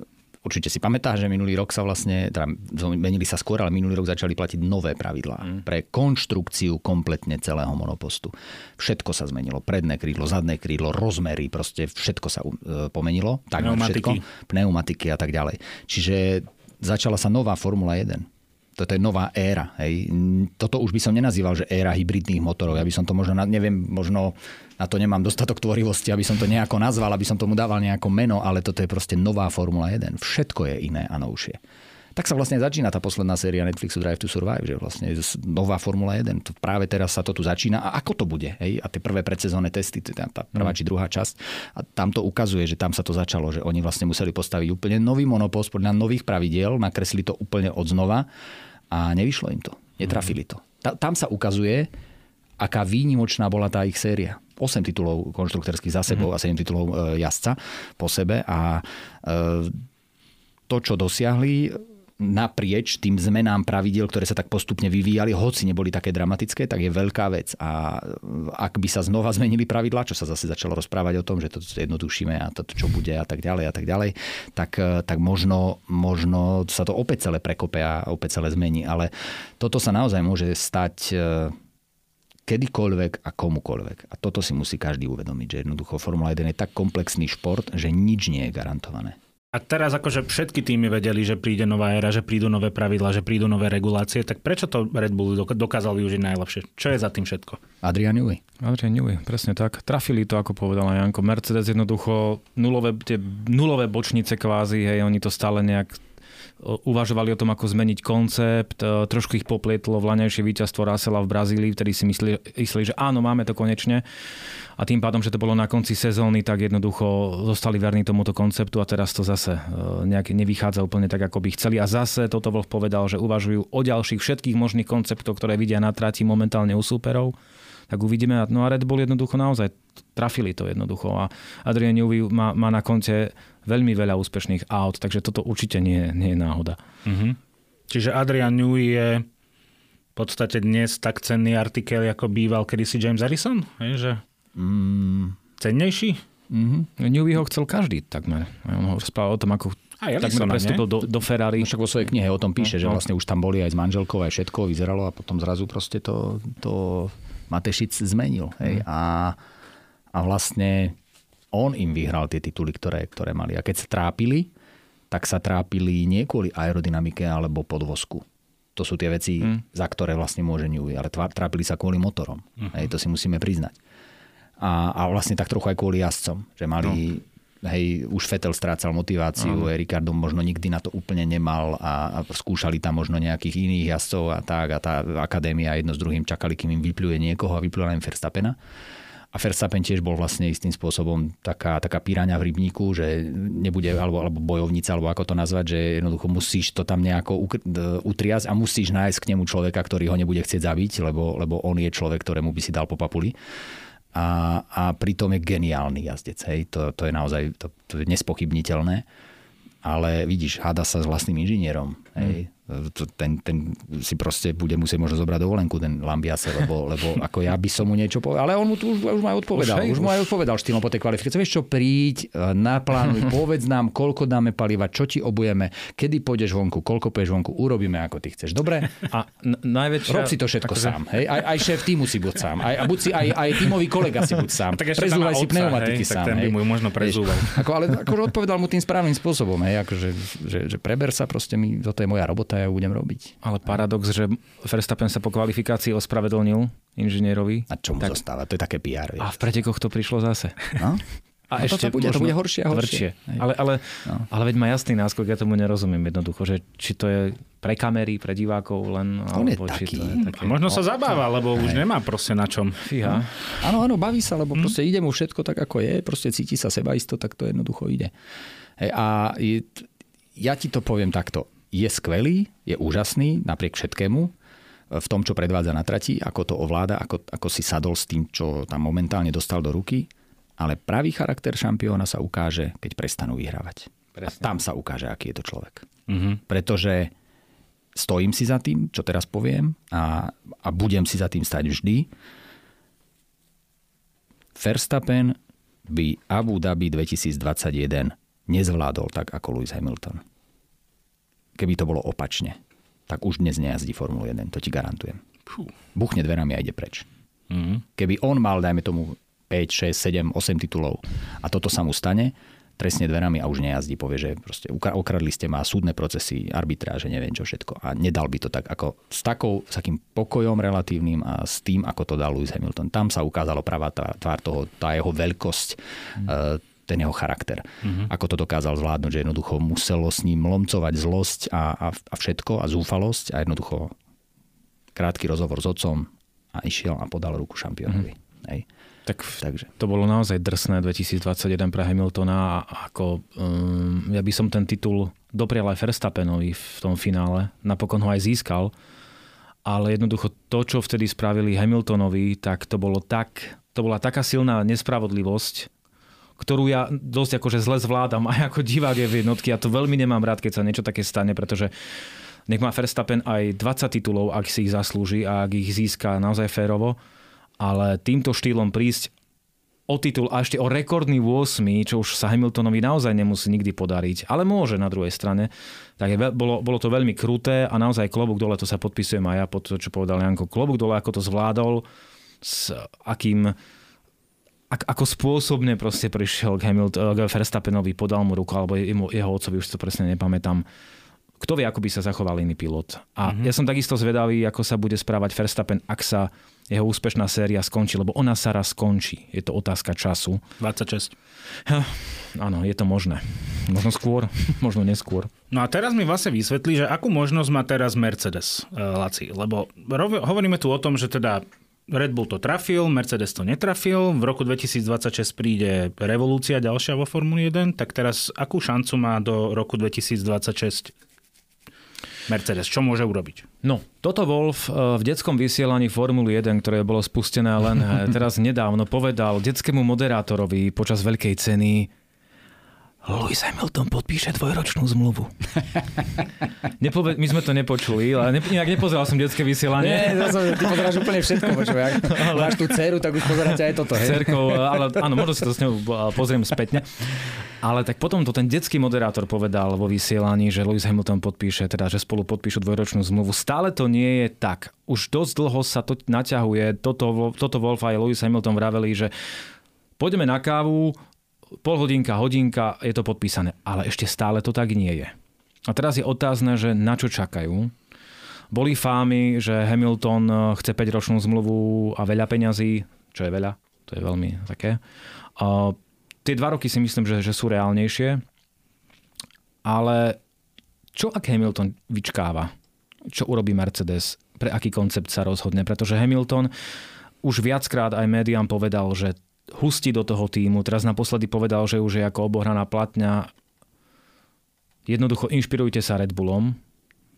Určite si pamätá, že minulý rok sa vlastne, teda menili sa skôr, ale minulý rok začali platiť nové pravidlá mm. pre konštrukciu kompletne celého monopostu. Všetko sa zmenilo. Predné krídlo, zadné krídlo, rozmery, proste všetko sa uh, pomenilo. Tak pneumatiky. Všetko, pneumatiky a tak ďalej. Čiže začala sa nová Formula 1 toto je nová éra. Hej. Toto už by som nenazýval, že éra hybridných motorov. Ja by som to možno, neviem, možno na to nemám dostatok tvorivosti, aby som to nejako nazval, aby som tomu dával nejako meno, ale toto je proste nová Formula 1. Všetko je iné a novšie. Tak sa vlastne začína tá posledná séria Netflixu Drive to Survive, že vlastne nová Formula 1. To práve teraz sa to tu začína. A ako to bude? Hej? A tie prvé predsezónne testy, tá, tá prvá mm. či druhá časť, a tam to ukazuje, že tam sa to začalo, že oni vlastne museli postaviť úplne nový monopost podľa nových pravidiel, nakresli to úplne od znova a nevyšlo im to. Netrafili to. Tam sa ukazuje, aká výnimočná bola tá ich séria. 8 titulov konštruktorských za sebou mm. a 7 titulov e, jazdca po sebe a e, to, čo dosiahli, naprieč tým zmenám pravidel, ktoré sa tak postupne vyvíjali, hoci neboli také dramatické, tak je veľká vec. A ak by sa znova zmenili pravidlá, čo sa zase začalo rozprávať o tom, že to jednodušíme a to, čo bude a tak ďalej a tak ďalej, tak, tak možno, možno sa to opäť celé prekope a opäť celé zmení. Ale toto sa naozaj môže stať e, kedykoľvek a komukoľvek. A toto si musí každý uvedomiť, že jednoducho Formula 1 je tak komplexný šport, že nič nie je garantované. A teraz akože všetky týmy vedeli, že príde nová éra, že prídu nové pravidla, že prídu nové regulácie, tak prečo to Red Bull dokázal využiť najlepšie? Čo je za tým všetko? Adrian Newey. Adrian Newey, presne tak. Trafili to, ako povedala Janko. Mercedes jednoducho nulové, tie nulové bočnice kvázi, hej, oni to stále nejak uvažovali o tom, ako zmeniť koncept. E, trošku ich poplietlo vlaňajšie víťazstvo Russella v Brazílii, vtedy si mysleli, mysleli, že áno, máme to konečne. A tým pádom, že to bolo na konci sezóny, tak jednoducho zostali verní tomuto konceptu a teraz to zase e, nejak nevychádza úplne tak, ako by chceli. A zase toto Wolf povedal, že uvažujú o ďalších všetkých možných konceptoch, ktoré vidia na trati momentálne u súperov tak uvidíme. No a Red Bull jednoducho naozaj trafili to jednoducho a Adrian Newey má, má na konte veľmi veľa úspešných aut, takže toto určite nie, nie je náhoda. Mm-hmm. Čiže Adrian Newey je v podstate dnes tak cenný artikel, ako býval kedysi James Harrison? Je, že mm. cennejší? Mm-hmm. Newey ho chcel každý takmer. On ho rozprával o tom, ako a takmer prestúpil do, do Ferrari. Však vo svojej knihe o tom píše, no, že no. vlastne už tam boli aj s manželkou, aj všetko vyzeralo a potom zrazu proste to, to Matešic zmenil. Hej? Mm. A, a vlastne on im vyhral tie tituly, ktoré, ktoré mali. A keď sa trápili, tak sa trápili nie kvôli aerodynamike alebo podvozku. To sú tie veci, mm. za ktoré vlastne môže Newey, ale trápili sa kvôli motorom. Mm. Hej, to si musíme priznať. A, a vlastne tak trochu aj kvôli jazdcom, že mali, no. hej, už Fetel strácal motiváciu, mm. Ricardo možno nikdy na to úplne nemal a, a skúšali tam možno nejakých iných jazdcov a tak a tá akadémia jedno s druhým čakali, kým im vypluje niekoho a vypluje len Verstappena. A Verstappen tiež bol vlastne istým spôsobom taká, taká píraňa v rybníku, že nebude, alebo, alebo bojovnica, alebo ako to nazvať, že jednoducho musíš to tam nejako utriasť a musíš nájsť k nemu človeka, ktorý ho nebude chcieť zabiť, lebo, lebo on je človek, ktorému by si dal po papuli. A, a pritom je geniálny jazdec. Hej. To, to je naozaj to, to je nespochybniteľné. Ale vidíš, háda sa s vlastným inžinierom. Hej. Hmm ten, ten si proste bude musieť možno zobrať dovolenku, ten Lambiase, lebo, lebo ako ja by som mu niečo povedal. Ale on mu tu už, už aj odpovedal. Už, už, už mu aj odpovedal štýlom po tej kvalifikácii. Vieš čo, príď, e, naplánuj, povedz nám, koľko dáme paliva, čo ti obujeme, kedy pôjdeš vonku, koľko pôjdeš vonku, urobíme ako ty chceš. Dobre? A n- najväčšia... Rob si to všetko akože... sám. Hej? Aj, aj šéf týmu si buď sám. Aj, a buď si aj, aj tímový kolega si buď sám. Tak prezúvaj si pneumatiky sám. Ten by mu možno prezúval. Ako, ale akože odpovedal mu tým správnym spôsobom. Hej? Akože, že, že preber sa proste mi, toto je moja robota, ja ju budem robiť. Ale paradox, že Verstappen sa po kvalifikácii ospravedlnil inžinierovi. A čo mu tak, zostáva? To je také PR. A Vieš. v pretekoch to prišlo zase. No? A No to bude- to bude horšie a horšie. Ale, ale, No. ale veď má jasný náskok, ja tomu nerozumiem jednoducho, že či to je pre kamery, pre divákov len, On je alebo či taký. to je také... A možno sa zabáva, lebo už nemá proste na čom. Fíha. Áno, áno, baví sa, lebo proste ide mu všetko tak, ako je, proste cíti sa sebaisto, tak to jednoducho ide. Hej, a je, ja ti to poviem takto. Je skvelý, je úžasný napriek všetkému v tom, čo predvádza na trati, ako to ovláda, ako, ako si sadol s tým, čo tam momentálne dostal do ruky, ale pravý charakter šampióna sa ukáže, keď prestanú vyhrávať. A tam sa ukáže, aký je to človek. Mhm. Pretože stojím si za tým, čo teraz poviem a, a budem si za tým stať vždy. Verstappen by Abu Dhabi 2021 nezvládol tak ako Lewis Hamilton. Keby to bolo opačne, tak už dnes nejazdí Formulu 1, to ti garantujem. Buchne dverami a ide preč. Mhm. Keby on mal, dajme tomu, 5, 6, 7, 8 titulov a toto sa mu stane, trestne dverami a už nejazdí, povie, že proste okradli ste ma súdne procesy, arbitráže, neviem čo všetko. A nedal by to tak ako s takou, s takým pokojom relatívnym a s tým, ako to dal Lewis Hamilton. Tam sa ukázalo pravá tvár toho, tá jeho veľkosť, mm. Ten jeho charakter. Mm-hmm. Ako to dokázal zvládnuť, že jednoducho muselo s ním lomcovať zlosť a, a, a všetko a zúfalosť a jednoducho krátky rozhovor s otcom a išiel a podal ruku šampiónovi. Mm-hmm. Hej. Tak Takže. to bolo naozaj drsné 2021 pre Hamiltona a ako um, ja by som ten titul doprial aj Verstappenovi v tom finále. Napokon ho aj získal. Ale jednoducho to, čo vtedy spravili Hamiltonovi, tak to bolo tak, to bola taká silná nespravodlivosť, ktorú ja dosť akože zle zvládam aj ako divák je v jednotky. Ja to veľmi nemám rád, keď sa niečo také stane, pretože nech má Verstappen aj 20 titulov, ak si ich zaslúži a ak ich získa naozaj férovo, ale týmto štýlom prísť o titul a ešte o rekordný 8, čo už sa Hamiltonovi naozaj nemusí nikdy podariť, ale môže na druhej strane, tak je, bolo, bolo to veľmi kruté a naozaj klobúk dole, to sa podpisujem aj ja pod to, čo povedal Janko, klobúk dole, ako to zvládol, s akým ak, ako spôsobne proste prišiel k, Hamilton, k Verstappenovi, podal mu ruku, alebo jeho, otcovi, už to presne nepamätám. Kto vie, ako by sa zachoval iný pilot. A mm-hmm. ja som takisto zvedavý, ako sa bude správať Verstappen, ak sa jeho úspešná séria skončí, lebo ona sa raz skončí. Je to otázka času. 26. Ha, áno, je to možné. Možno skôr, možno neskôr. No a teraz mi vlastne vysvetlí, že akú možnosť má teraz Mercedes, eh, Laci. Lebo rov- hovoríme tu o tom, že teda Red Bull to trafil, Mercedes to netrafil, v roku 2026 príde revolúcia ďalšia vo Formule 1, tak teraz akú šancu má do roku 2026 Mercedes? Čo môže urobiť? No, toto Wolf eh, v detskom vysielaní Formuly 1, ktoré bolo spustené len eh, teraz nedávno, povedal detskému moderátorovi počas veľkej ceny Lewis Hamilton podpíše dvojročnú zmluvu. Nepove- my sme to nepočuli, ale ne- nejak nepozeral som detské vysielanie. Nie, som, ty pozeráš úplne všetko, počuj, ak máš tú dceru, tak už pozeráte aj toto. Hej? cerkou, ale áno, možno si to s ňou eh, pozriem spätne. Ale tak potom to ten detský moderátor povedal vo vysielaní, že Lewis Hamilton podpíše, teda že spolu podpíšu dvojročnú zmluvu. Stále to nie je tak. Už dosť dlho sa to naťahuje. Toto, toto Wolf aj Lewis Hamilton vraveli, že poďme na kávu, pol hodinka, hodinka, je to podpísané. Ale ešte stále to tak nie je. A teraz je otázne, že na čo čakajú. Boli fámy, že Hamilton eh, chce 5-ročnú zmluvu a veľa peňazí, čo je veľa, to je veľmi také. A tie dva roky si myslím, že, že sú reálnejšie, ale čo ak Hamilton vyčkáva? Čo urobí Mercedes? Pre aký koncept sa rozhodne? Pretože Hamilton už viackrát aj médiám povedal, že hustí do toho týmu. Teraz naposledy povedal, že už je ako obohraná platňa. Jednoducho inšpirujte sa Red Bullom,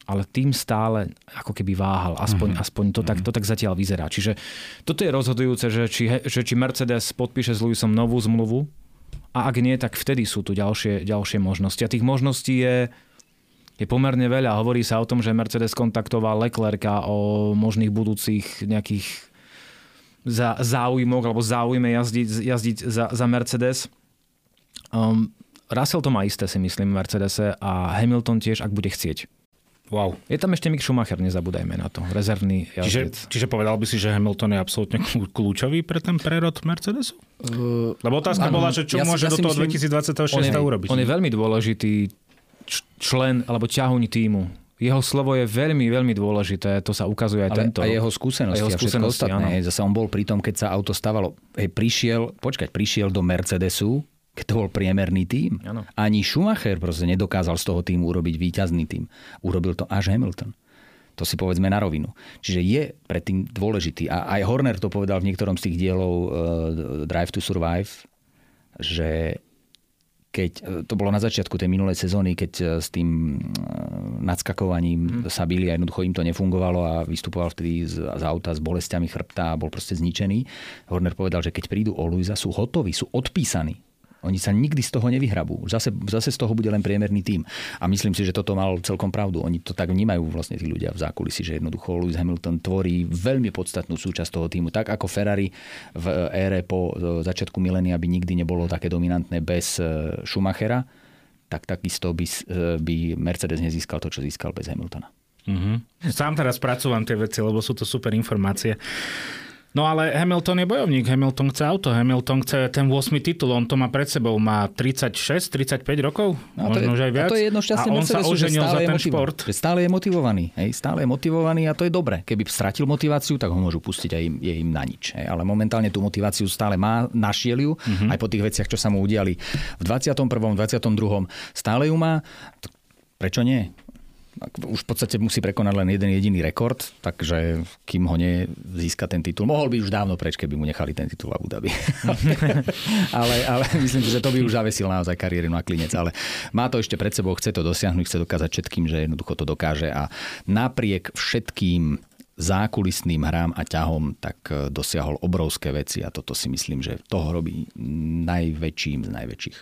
ale tým stále ako keby váhal. Aspoň, mm-hmm. aspoň to, tak, to tak zatiaľ vyzerá. Čiže toto je rozhodujúce, že či, že či Mercedes podpíše s Lewisom novú zmluvu a ak nie, tak vtedy sú tu ďalšie, ďalšie možnosti. A tých možností je, je pomerne veľa. Hovorí sa o tom, že Mercedes kontaktoval Leclerca o možných budúcich nejakých za, záujmoch alebo záujme jazdiť, jazdiť za, za Mercedes. Um, Russell to má isté, si myslím, v Mercedese a Hamilton tiež, ak bude chcieť. Wow. Je tam ešte Mick Schumacher, nezabúdajme na to. Rezervný Čiže, jazdec. čiže povedal by si, že Hamilton je absolútne kľú- kľúčový pre ten prerod Mercedesu? Uh, Lebo otázka áno, bola, že čo ja môže ja do toho myslím- 2026 on je, urobiť. on je veľmi dôležitý člen alebo ťahuň týmu. Jeho slovo je veľmi, veľmi dôležité. To sa ukazuje aj Ale tento a jeho skúsenosti A jeho a, skúsenosti, ostatné. áno. Zase on bol pri tom, keď sa auto stavalo. Hej, prišiel, počkať, prišiel do Mercedesu, keď to bol priemerný tým. Áno. Ani Schumacher proste nedokázal z toho týmu urobiť víťazný tým. Urobil to až Hamilton. To si povedzme na rovinu. Čiže je predtým dôležitý. A aj Horner to povedal v niektorom z tých dielov uh, Drive to Survive, že keď, e, to bolo na začiatku tej minulej sezóny, keď e, s tým e, nadskakovaním sa bili a jednoducho im to nefungovalo a vystupoval vtedy z, z auta s bolestiami chrbta a bol proste zničený. Horner povedal, že keď prídu o Luisa, sú hotoví, sú odpísaní. Oni sa nikdy z toho nevyhrabú. Zase, zase z toho bude len priemerný tým. A myslím si, že toto mal celkom pravdu. Oni to tak vnímajú vlastne tí ľudia v zákulisi, že jednoducho Lewis Hamilton tvorí veľmi podstatnú súčasť toho týmu. Tak ako Ferrari v ére po e, začiatku milénia by nikdy nebolo také dominantné bez e, Schumachera, tak takisto by, e, by Mercedes nezískal to, čo získal bez Hamiltona. Mhm. Sám teraz spracúvam tie veci, lebo sú to super informácie. No ale Hamilton je bojovník, Hamilton chce auto, Hamilton chce ten 8 titul, on to má pred sebou, má 36, 35 rokov, No, a to je, možno už aj a viac. to je jedno šťastie a on sa oženil za ten motiva- šport. že stále je motivovaný. Hej, stále je motivovaný a to je dobre. Keby stratil motiváciu, tak ho môžu pustiť a im, je im na nič. Hej. Ale momentálne tú motiváciu stále má, našiel ju, Mhm. aj po tých veciach, čo sa mu udiali v 21., 22. Stále ju má. Prečo nie? Už v podstate musí prekonať len jeden jediný rekord, takže kým ho nezíska ten titul, mohol by už dávno preč, keby mu nechali ten titul v Abu Dhabi. ale, ale myslím že to by už zavesil naozaj kariéru na klinec. Ale má to ešte pred sebou, chce to dosiahnuť, chce dokázať všetkým, že jednoducho to dokáže a napriek všetkým zákulisným hrám a ťahom, tak eh, dosiahol obrovské veci a toto si myslím, že toho robí najväčším z najväčších.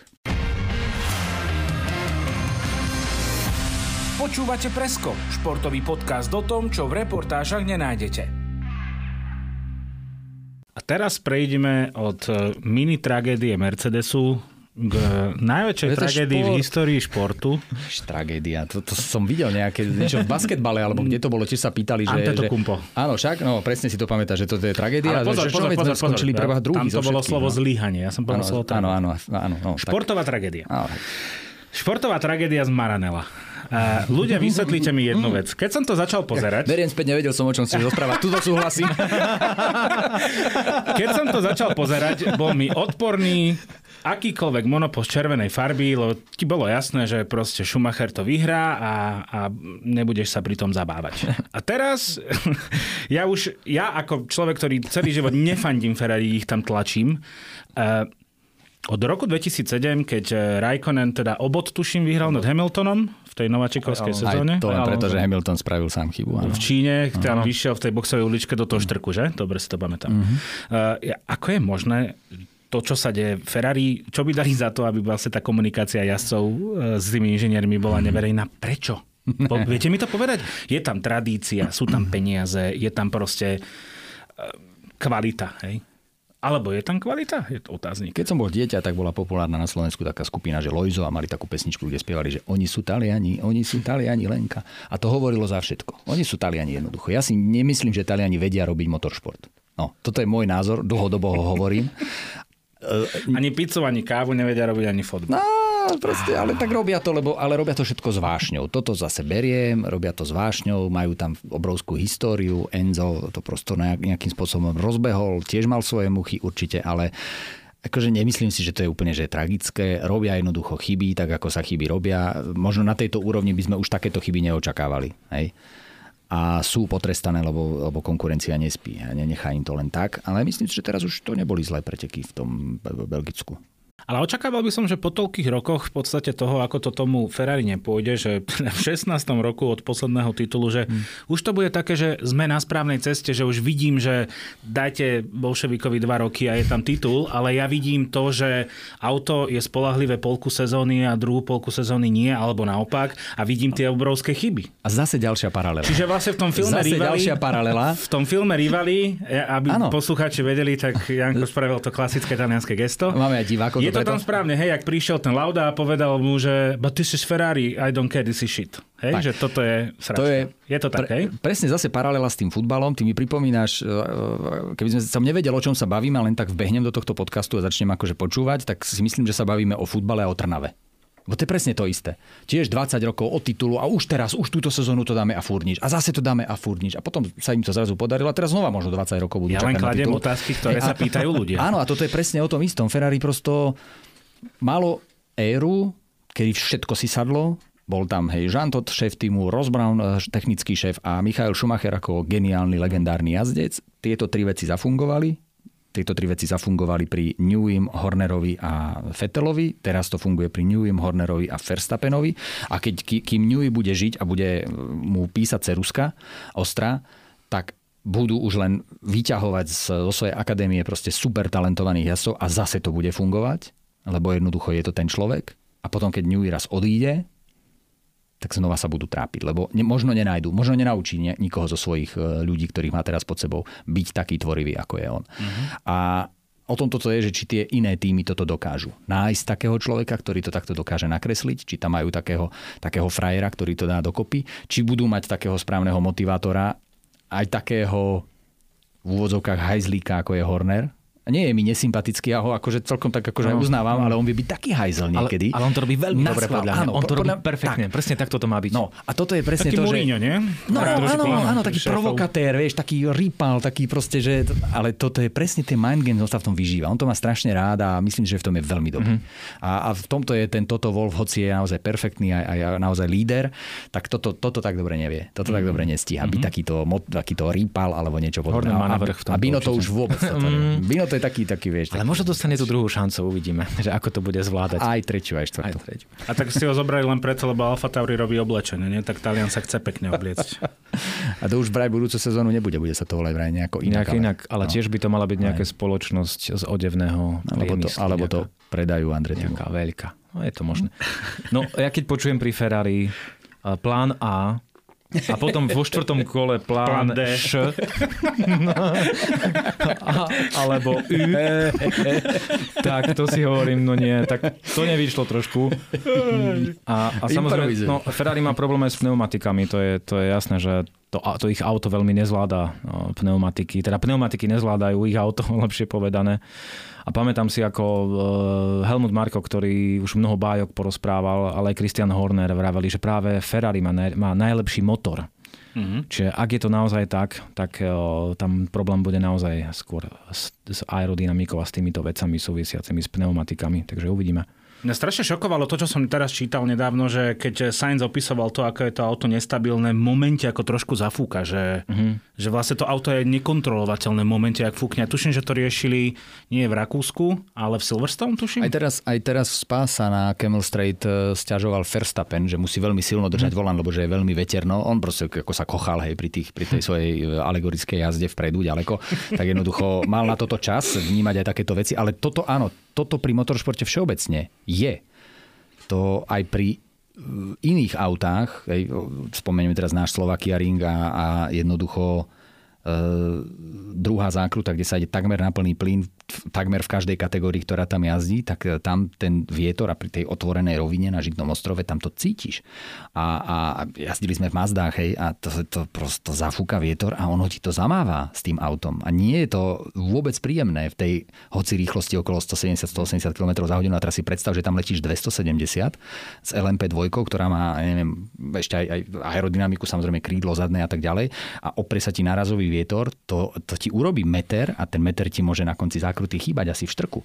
Počúvate Presko, športový podcast o tom, čo v reportážach nenájdete. A teraz prejdeme od e, mini tragédie Mercedesu k najväčšej Je to tragédii v šport. histórii športu. Tragédia. To, to som videl nejaké, niečo v basketbale, alebo kde to bolo, tiež sa pýtali, že... Antetokounmpo. Že, áno, však, no, presne si to pamätáš, že to je tragédia. Ale pozor, že, čo pozor, pozor, pozor. skončili prvá druhý Tam to bolo slovo no. zlyhanie, ja som povedal Áno, slovo áno, tragédia. áno, áno, no, tak. Športová tragédia. Áno. Športová tragédia z Maranela. Ľudia, vysvetlíte mi jednu vec. Keď som to začal pozerať, Beriem späť, nevedel som, o čom chceš rozprávať. Tuto súhlasím. keď som to začal pozerať, bol mi odporný akýkoľvek monopost červenej farby, lebo ti bolo jasné, že proste Schumacher to vyhrá a, a nebudeš sa pri tom zabávať. A teraz ja už, ja ako človek, ktorý celý život nefandím Ferrari, ich tam tlačím, uh, od roku 2007, keď eh, Raikkonen teda obod tuším vyhral nad Hamiltonom v tej nováčikovskej Aj sezóne. to len Aj preto, že Hamilton spravil sám chybu. Áno. V Číne, tam vyšiel v tej boxovej uličke do toho štrku, že? Dobre si to pamätám. Mhm. Uh, ako je možné to, čo sa deje Ferrari, čo by dali za to, aby vlastne tá komunikácia jazdcov eh, s tými inžiniermi bola Mhm. neverejná? Prečo? Po, viete mi to povedať? Je tam tradícia, sú tam peniaze, je tam proste kvalita, hej? Alebo je tam kvalita? Je to otáznik. Keď som bol dieťa, tak bola populárna na Slovensku taká skupina, že Lojzo a mali takú pesničku, kde spievali, že oni sú Taliani, oni sú Taliani Lenka. A to hovorilo za všetko. Oni sú Taliani jednoducho. Ja si nemyslím, že Taliani vedia robiť motoršport. No, toto je môj názor, dlhodobo ho hovorím. Ani pizzu, ani kávu nevedia robiť, ani fotbal. No, proste, ale tak robia to, lebo, ale robia to všetko s vášňou. Toto zase beriem, robia to s vášňou, majú tam obrovskú históriu. Enzo to prosto nejak- nejakým spôsobom rozbehol, tiež mal svoje muchy určite, ale akože nemyslím si, že to je úplne že tragické. Robia jednoducho chyby, tak ako sa chyby robia. Možno na tejto úrovni by sme už takéto chyby neočakávali. Hej? a sú potrestané, lebo, lebo konkurencia nespí a nenechá im to len tak. Ale myslím si, že teraz už to neboli zlé preteky v tom Be- Belgicku. Ale očakával by som, že po toľkých rokoch v podstate toho, ako to tomu Ferrari nepôjde, že v 16. roku od posledného titulu, že hmm. už to bude také, že sme na správnej ceste, že už vidím, že dajte bolševikovi dva roky a je tam titul, ale ja vidím to, že auto je spolahlivé polku sezóny a druhú polku sezóny nie, alebo naopak a vidím tie obrovské chyby. A zase ďalšia paralela. Čiže vlastne v tom filme Zase Rivali, ďalšia paralela. v tom filme Rivali, aby Áno. poslucháči vedeli, tak Janko spravil to klasické talianské gesto. Máme aj divákov. Je to tam správne, hej, ak prišiel ten Lauda a povedal mu, že but this is Ferrari, I don't care, this is shit. Hej, Tak. že toto je sračka. To je, je to tak, hej? Presne zase paralela s tým futbalom. Ty mi pripomínaš, e, keby sme som nevedel, o čom sa bavíme, len tak vbehnem do tohto podcastu a začnem akože počúvať, tak si myslím, že sa bavíme o futbale a o Trnave. Bo to je presne to isté. Tiež 20 rokov od titulu a už teraz, už túto sezónu to dáme a furnič. A zase to dáme a furnič. A potom sa im to zrazu podarilo a teraz znova možno 20 rokov budú Ja len kladiem otázky, ktoré a, sa pýtajú ľudia. Áno, a toto je presne o tom istom. Ferrari prosto malo éru, kedy všetko si sadlo, bol tam hej, Jean Todt, šéf týmu, Ross Brown, eh, technický šéf a Michael Schumacher ako geniálny, legendárny jazdec. Tieto tri veci zafungovali tieto tri veci zafungovali pri Newim, Hornerovi a Fettelovi. Teraz to funguje pri Newim, Hornerovi a Verstappenovi. A keď, kým Newey bude žiť a bude mu písať ceruska ostra, tak budú už len vyťahovať zo svojej akadémie proste super talentovaných jazdcov a zase to bude fungovať, lebo jednoducho je to ten človek. A potom, keď Newey raz odíde, tak znova sa budú trápiť, lebo ne, možno nenájdu, možno nenaučí ne, nikoho zo svojich e, ľudí, ktorých má teraz pod sebou, byť taký tvorivý, ako je on. Uh-huh. A o tom toto je, že či tie iné týmy toto dokážu. Nájsť takého človeka, ktorý to takto dokáže nakresliť, či tam majú takého, takého frajera, ktorý to dá dokopy, či budú mať takého správneho motivátora, aj takého v úvodzovkách hajzlíka, ako je Horner, nie je mi nesympatický, ja ho akože celkom tak akože no, uznávam, no. ale on vie byť taký hajzel niekedy. Ale, ale on to robí veľmi dobre podľa mňa. Áno, on to robí perfektne, tak. presne takto to má byť. No, a toto je presne taký to, Mourinho, že... nie? No, áno, áno, áno, taký šéfov. provokatér, vieš, taký rýpal, taký proste, že... Ale toto je presne ten mind game, on sa v tom vyžíva. On to má strašne rád a myslím, že v tom je veľmi dobrý. Mm-hmm. A, a, v tomto je ten Toto Wolf, hoci je naozaj perfektný a, a naozaj líder, tak toto, toto tak dobre nevie. Toto mm-hmm. tak dobre nestíha. Mm-hmm. Byť takýto, takýto rýpal alebo niečo podobné. A, a Bino to už vôbec. Bino to je taký, taký, vieš, ale možno dostane tú druhú šancu, uvidíme, že ako to bude zvládať. Aj tretiu, aj štvrtú. Aj tretiu. A tak si ho zobrali len preto, lebo Alfa Tauri robí oblečenie, nie? tak Talian sa chce pekne obliecť. A to už vraj budúcu sezónu nebude, bude sa to volať vraj nejako inak. Nejak ale, inak, ale no. tiež by to mala byť nejaká spoločnosť z odevného alebo to, alebo to predajú Andretimu. Nejaká veľká. No, je to možné. No, ja keď počujem pri Ferrari plán A, a potom vo štvrtom kole plán, plán D. Š. A, alebo U. tak to si hovorím, no nie, tak to nevyšlo trošku. A, a samozrejme, no, Ferrari má problémy s pneumatikami, to je, to je jasné, že to, to ich auto veľmi nezvláda pneumatiky. Teda pneumatiky nezvládajú ich auto, lepšie povedané. A pamätám si, ako uh, Helmut Marko, ktorý už mnoho bájok porozprával, ale aj Christian Horner vraveli, že práve Ferrari má, naj, má najlepší motor. Mm-hmm. Čiže ak je to naozaj tak, tak uh, tam problém bude naozaj skôr s, s aerodynamikou a s týmito vecami súvisiacimi s pneumatikami. Takže uvidíme. Mňa strašne šokovalo to, čo som teraz čítal nedávno, že keď Sainz opisoval to, ako je to auto nestabilné, v momente ako trošku zafúka, že, uh-huh. že vlastne to auto je nekontrolovateľné v momente, ak fúkne. Tuším, že to riešili nie v Rakúsku, ale v Silverstone, tuším. Aj teraz, aj teraz v Spása na Camel Straight e, stiažoval Verstappen, že musí veľmi silno držať uh-huh. volan, lebo že je veľmi veterno. On proste ako sa kochal hej, pri, tých, pri tej svojej e, alegorickej jazde vpredu ďaleko, tak jednoducho mal na toto čas vnímať aj takéto veci. Ale toto áno, toto pri motoršporte všeobecne je. To aj pri iných autách, spomeniem teraz náš Slovakia Ring a, a jednoducho e, druhá zákruta, kde sa ide takmer na plný plyn takmer v každej kategórii, ktorá tam jazdí, tak e, tam ten vietor a pri tej otvorenej rovine na Žitnom ostrove, tam to cítiš. A, a jazdili sme v Mazdách, hej, a to, to prosto zafúka vietor a ono ti to zamáva s tým autom. A nie je to vôbec príjemné v tej hoci rýchlosti okolo 170-180 km za hodinu. A teraz si predstav, že tam letíš 270 s LMP2, ktorá má, neviem, ešte aj, aj aerodynamiku, samozrejme krídlo zadné a tak ďalej. A oprie sa ti narazový vietor, to, to ti urobí meter a ten meter ti môže na konci zákruty chýbať asi v štrku.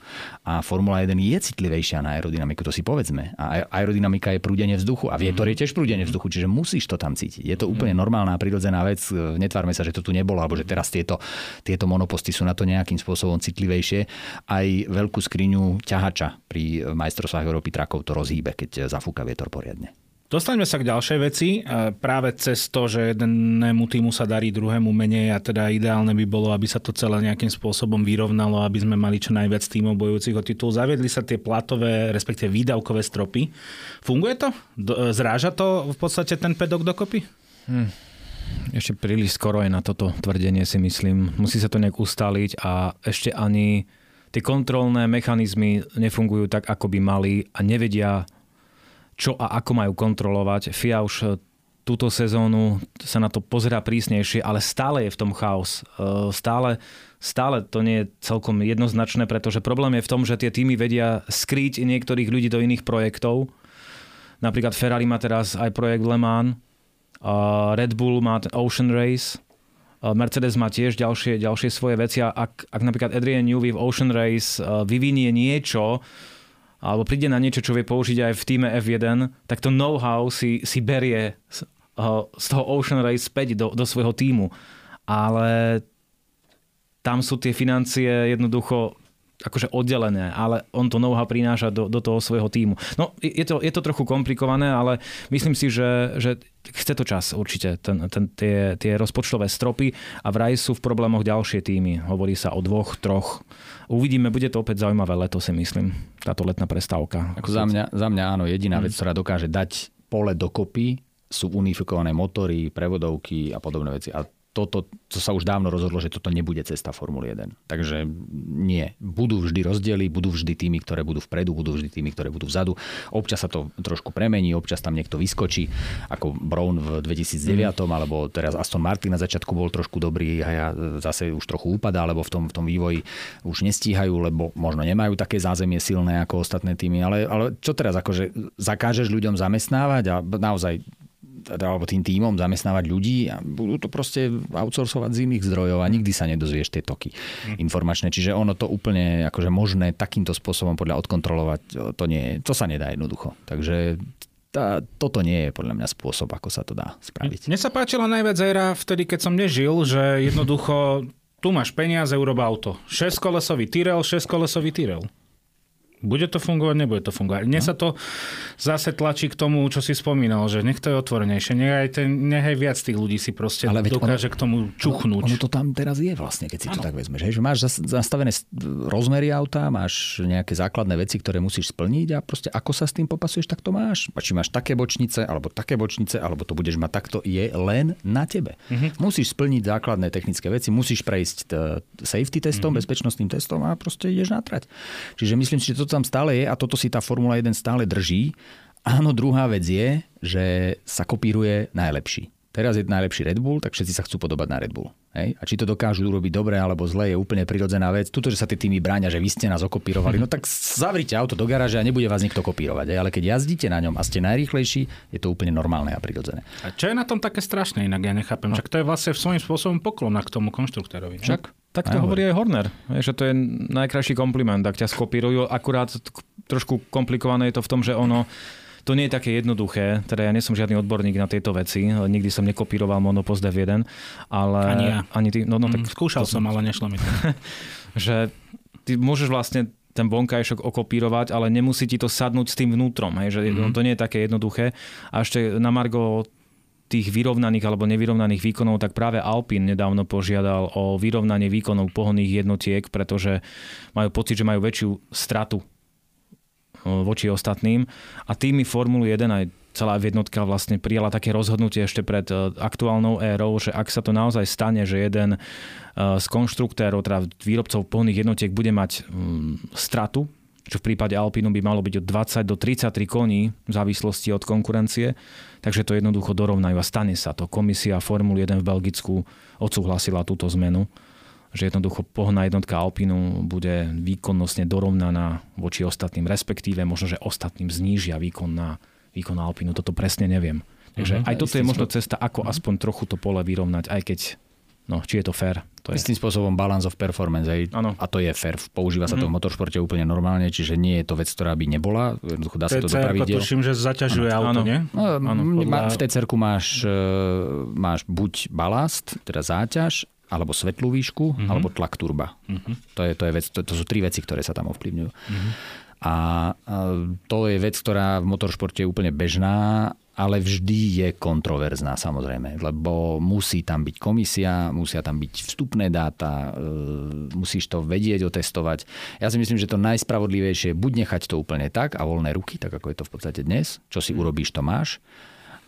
A Formula 1 je citlivejšia na aerodynamiku, to si povedzme. A aerodynamika je prúdenie vzduchu a vietor je tiež prúdenie vzduchu, čiže musíš to tam cítiť. Je to úplne normálna prirodzená vec. Netvárme sa, že to tu nebolo, alebo že teraz tieto, tieto monoposty sú na to nejakým spôsobom citlivejšie. Aj veľkú skriňu ťahača pri majstrovstvách Európy trakov to rozhýbe, keď zafúka vietor poriadne. Dostaňme sa k ďalšej veci. Práve cez to, že jednému týmu sa darí, druhému menej a teda ideálne by bolo, aby sa to celé nejakým spôsobom vyrovnalo, aby sme mali čo najviac týmov bojujúcich o titul. Zaviedli sa tie platové, respektíve výdavkové stropy. Funguje to? Zráža to v podstate ten pedok dokopy? Hm. Ešte príliš skoro je na toto tvrdenie si myslím. Musí sa to nejak ustáliť a ešte ani tie kontrolné mechanizmy nefungujú tak, ako by mali a nevedia čo a ako majú kontrolovať. FIA už e, túto sezónu sa na to pozerá prísnejšie, ale stále je v tom chaos. E, stále, stále to nie je celkom jednoznačné, pretože problém je v tom, že tie týmy vedia skrýť niektorých ľudí do iných projektov Napríklad Ferrari má teraz aj projekt Le Mans, Red Bull má Ocean Race, Mercedes má tiež ďalšie, ďalšie svoje veci a ak, ak napríklad Adrian Newey v Ocean Race vyvinie niečo, alebo príde na niečo, čo vie použiť aj v týme F1, tak to know-how si, si berie z, z toho Ocean Race späť do, do svojho týmu. Ale tam sú tie financie jednoducho akože oddelené, ale on to know-how prináša do, do toho svojho týmu. No, je to, je to trochu komplikované, ale myslím si, že, že chce to čas určite, ten, ten, tie, tie rozpočtové stropy a vraj sú v problémoch ďalšie týmy. Hovorí sa o dvoch, troch. Uvidíme, bude to opäť zaujímavé leto, si myslím, táto letná prestávka. Ako za, mňa, za mňa áno, jediná hmm. vec, ktorá dokáže dať pole dokopy, sú unifikované motory, prevodovky a podobné veci. A toto, to sa už dávno rozhodlo, že toto nebude cesta Formuly 1. Takže nie. Budú vždy rozdiely, budú vždy tými, ktoré budú vpredu, budú vždy tými, ktoré budú vzadu. Občas sa to trošku premení, občas tam niekto vyskočí, ako Brown v 2009, mm. alebo teraz Aston Martin na začiatku bol trošku dobrý a ja zase už trochu upadá, lebo v tom, v tom vývoji už nestíhajú, lebo možno nemajú také zázemie silné ako ostatné týmy. Ale, ale čo teraz, akože zakážeš ľuďom zamestnávať a naozaj teda, alebo tým týmom zamestnávať ľudí a budú to proste outsourcovať z iných zdrojov a nikdy sa nedozvieš tie toky mm. informačné. Čiže ono to úplne akože možné takýmto spôsobom podľa odkontrolovať, to, nie, to sa nedá jednoducho. Takže tá, toto nie je podľa mňa spôsob, ako sa to dá spraviť. Mne sa páčila najviac éra vtedy, keď som nežil, že jednoducho tu máš peniaze, urob auto. 6-kolesový Tyrel, 6-kolesový Tyrel. Bude to fungovať, nebude to fungovať. Dnes no. sa to zase tlačí k tomu, čo si spomínal, že nech to je otvorenejšie. Nech aj, ten, nech aj viac tých ľudí si proste Ale dokáže ono, k tomu čuchnúť. Ono, ono to tam teraz je vlastne, keď si ano. to tak vezmeš. Že máš zastavené rozmery auta, máš nejaké základné veci, ktoré musíš splniť a proste ako sa s tým popasuješ, tak to máš. A či máš také bočnice, alebo také bočnice, alebo to budeš mať takto, je len na tebe. Mm-hmm. Musíš splniť základné technické veci, musíš prejsť safety testom, mm-hmm. bezpečnostným testom a proste ideš natrať. Čiže myslím si, že to tam stále je a toto si tá Formula 1 stále drží. Áno, druhá vec je, že sa kopíruje najlepší. Teraz je najlepší Red Bull, tak všetci sa chcú podobať na Red Bull. Hej? A či to dokážu urobiť dobre alebo zle, je úplne prirodzená vec. Tuto, že sa tie týmy bráňa, že vy ste nás okopírovali, no tak zavrite auto do garáže a nebude vás nikto kopírovať. Hej? Ale keď jazdíte na ňom a ste najrýchlejší, je to úplne normálne a prirodzené. A čo je na tom také strašné, inak ja nechápem. No. Však to je vlastne svojím spôsobom poklon k tomu konštruktorovi. Však tak to aj hovorí aj Horner, že to je najkrajší kompliment, ak ťa skopírujú. Akurát trošku komplikované je to v tom, že ono to nie je také jednoduché, teda ja nie som žiadny odborník na tieto veci, nikdy som nekopíroval Monopost F1, ale... Ani ja. Ani ty, no, no, tak mm, skúšal som, ale nešlo mi to. že ty môžeš vlastne ten vonkajšok okopírovať, ale nemusí ti to sadnúť s tým vnútrom, hej, že mm-hmm. to nie je také jednoduché. A ešte na Margo tých vyrovnaných alebo nevyrovnaných výkonov, tak práve Alpine nedávno požiadal o vyrovnanie výkonov pohonných jednotiek, pretože majú pocit, že majú väčšiu stratu voči ostatným. A tými Formulu 1 aj celá jednotka vlastne prijala také rozhodnutie ešte pred e, aktuálnou érou, že ak sa to naozaj stane, že jeden e, z konštruktérov, teda výrobcov pohonných jednotiek bude mať stratu, čo v prípade Alpinu by malo byť od 20 do 33 koní v závislosti od konkurencie, takže to jednoducho dorovnajú a stane sa to. Komisia Formuly 1 v Belgicku odsúhlasila túto zmenu že jednoducho pohná jednotka Alpinu bude výkonnostne dorovnaná voči ostatným, respektíve možno, že ostatným znížia výkon na výkon Alpinu. Toto presne neviem. Takže uh-huh, aj toto je možno cesta, ako uh-huh. aspoň trochu to pole vyrovnať, aj keď No, či je to fair? To je. Istým spôsobom balance of performance. Aj, a to je fair. Používa sa to mm-hmm. v motoršporte úplne normálne, čiže nie je to vec, ktorá by nebola. Dá sa to do pravidiel. tuším, že zaťažuje ano. auto, nie? No, ano, podľa... V TCR máš, e, máš buď balast, teda záťaž, alebo svetlú výšku, mm-hmm. alebo tlak turba. Mm-hmm. To, je, to, je vec, to, to sú tri veci, ktoré sa tam ovplyvňujú. Mm-hmm. A, a to je vec, ktorá v motoršporte je úplne bežná, ale vždy je kontroverzná samozrejme, lebo musí tam byť komisia, musia tam byť vstupné dáta, e, musíš to vedieť otestovať. Ja si myslím, že to najspravodlivejšie je buď nechať to úplne tak a voľné ruky, tak ako je to v podstate dnes, čo si mhm. urobíš, to máš,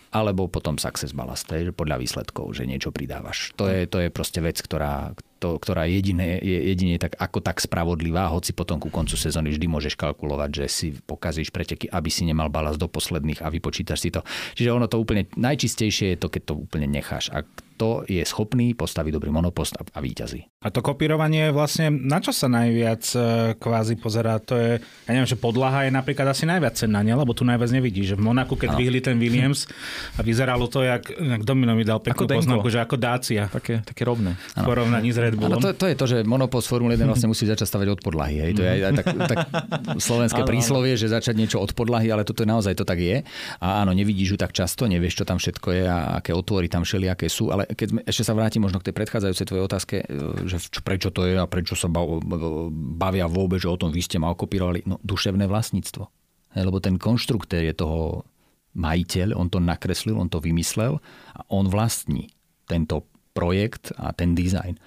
alebo potom success ballast, že podľa výsledkov, že niečo pridávaš. To je, to je proste vec, ktorá, to, ktorá jediné, je jedine tak, ako tak spravodlivá, hoci potom ku koncu sezóny vždy môžeš kalkulovať, že si pokazíš preteky, aby si nemal balast do posledných a vypočítaš si to. Čiže ono to úplne najčistejšie je to, keď to úplne necháš. Ak kto je schopný postaviť dobrý monopost a, a výťazí. A to kopírovanie vlastne, na čo sa najviac e, kvázi pozerá? To je, ja neviem, že podlaha je napríklad asi najviac cenná, nie? lebo tu najviac nevidí, že v Monaku, keď vyhli ten Williams a vyzeralo to, jak, jak Domino mi dal peknú poznámku, že ako Dacia. Také, také rovné. V porovnaní s Red Bullom. Ano, to, to, je to, že monopost Formule 1 vlastne musí začať stavať od podlahy. Hej. To je aj, aj tak, tak slovenské ano, príslovie, že začať niečo od podlahy, ale toto je naozaj to tak je. A áno, nevidíš ju tak často, nevieš, čo tam všetko je a aké otvory tam všelijaké sú, ale keď sme, ešte sa vrátim možno k tej predchádzajúcej tvojej otázke, že prečo to je a prečo sa bavia vôbec, že o tom vy ste ma okopírovali. No, duševné vlastníctvo. Lebo ten konštruktér je toho majiteľ, on to nakreslil, on to vymyslel a on vlastní tento projekt a ten dizajn.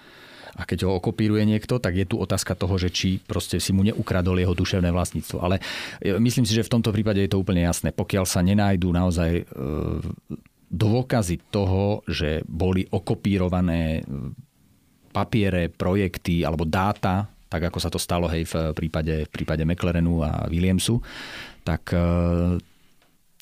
A keď ho okopíruje niekto, tak je tu otázka toho, že či proste si mu neukradol jeho duševné vlastníctvo. Ale e, myslím si, že v tomto prípade je to úplne jasné. Pokiaľ sa nenájdú naozaj e, dôkazy toho, že boli okopírované papiere, projekty alebo dáta, tak ako sa to stalo hej, v prípade, v prípade McLarenu a Williamsu, tak, e,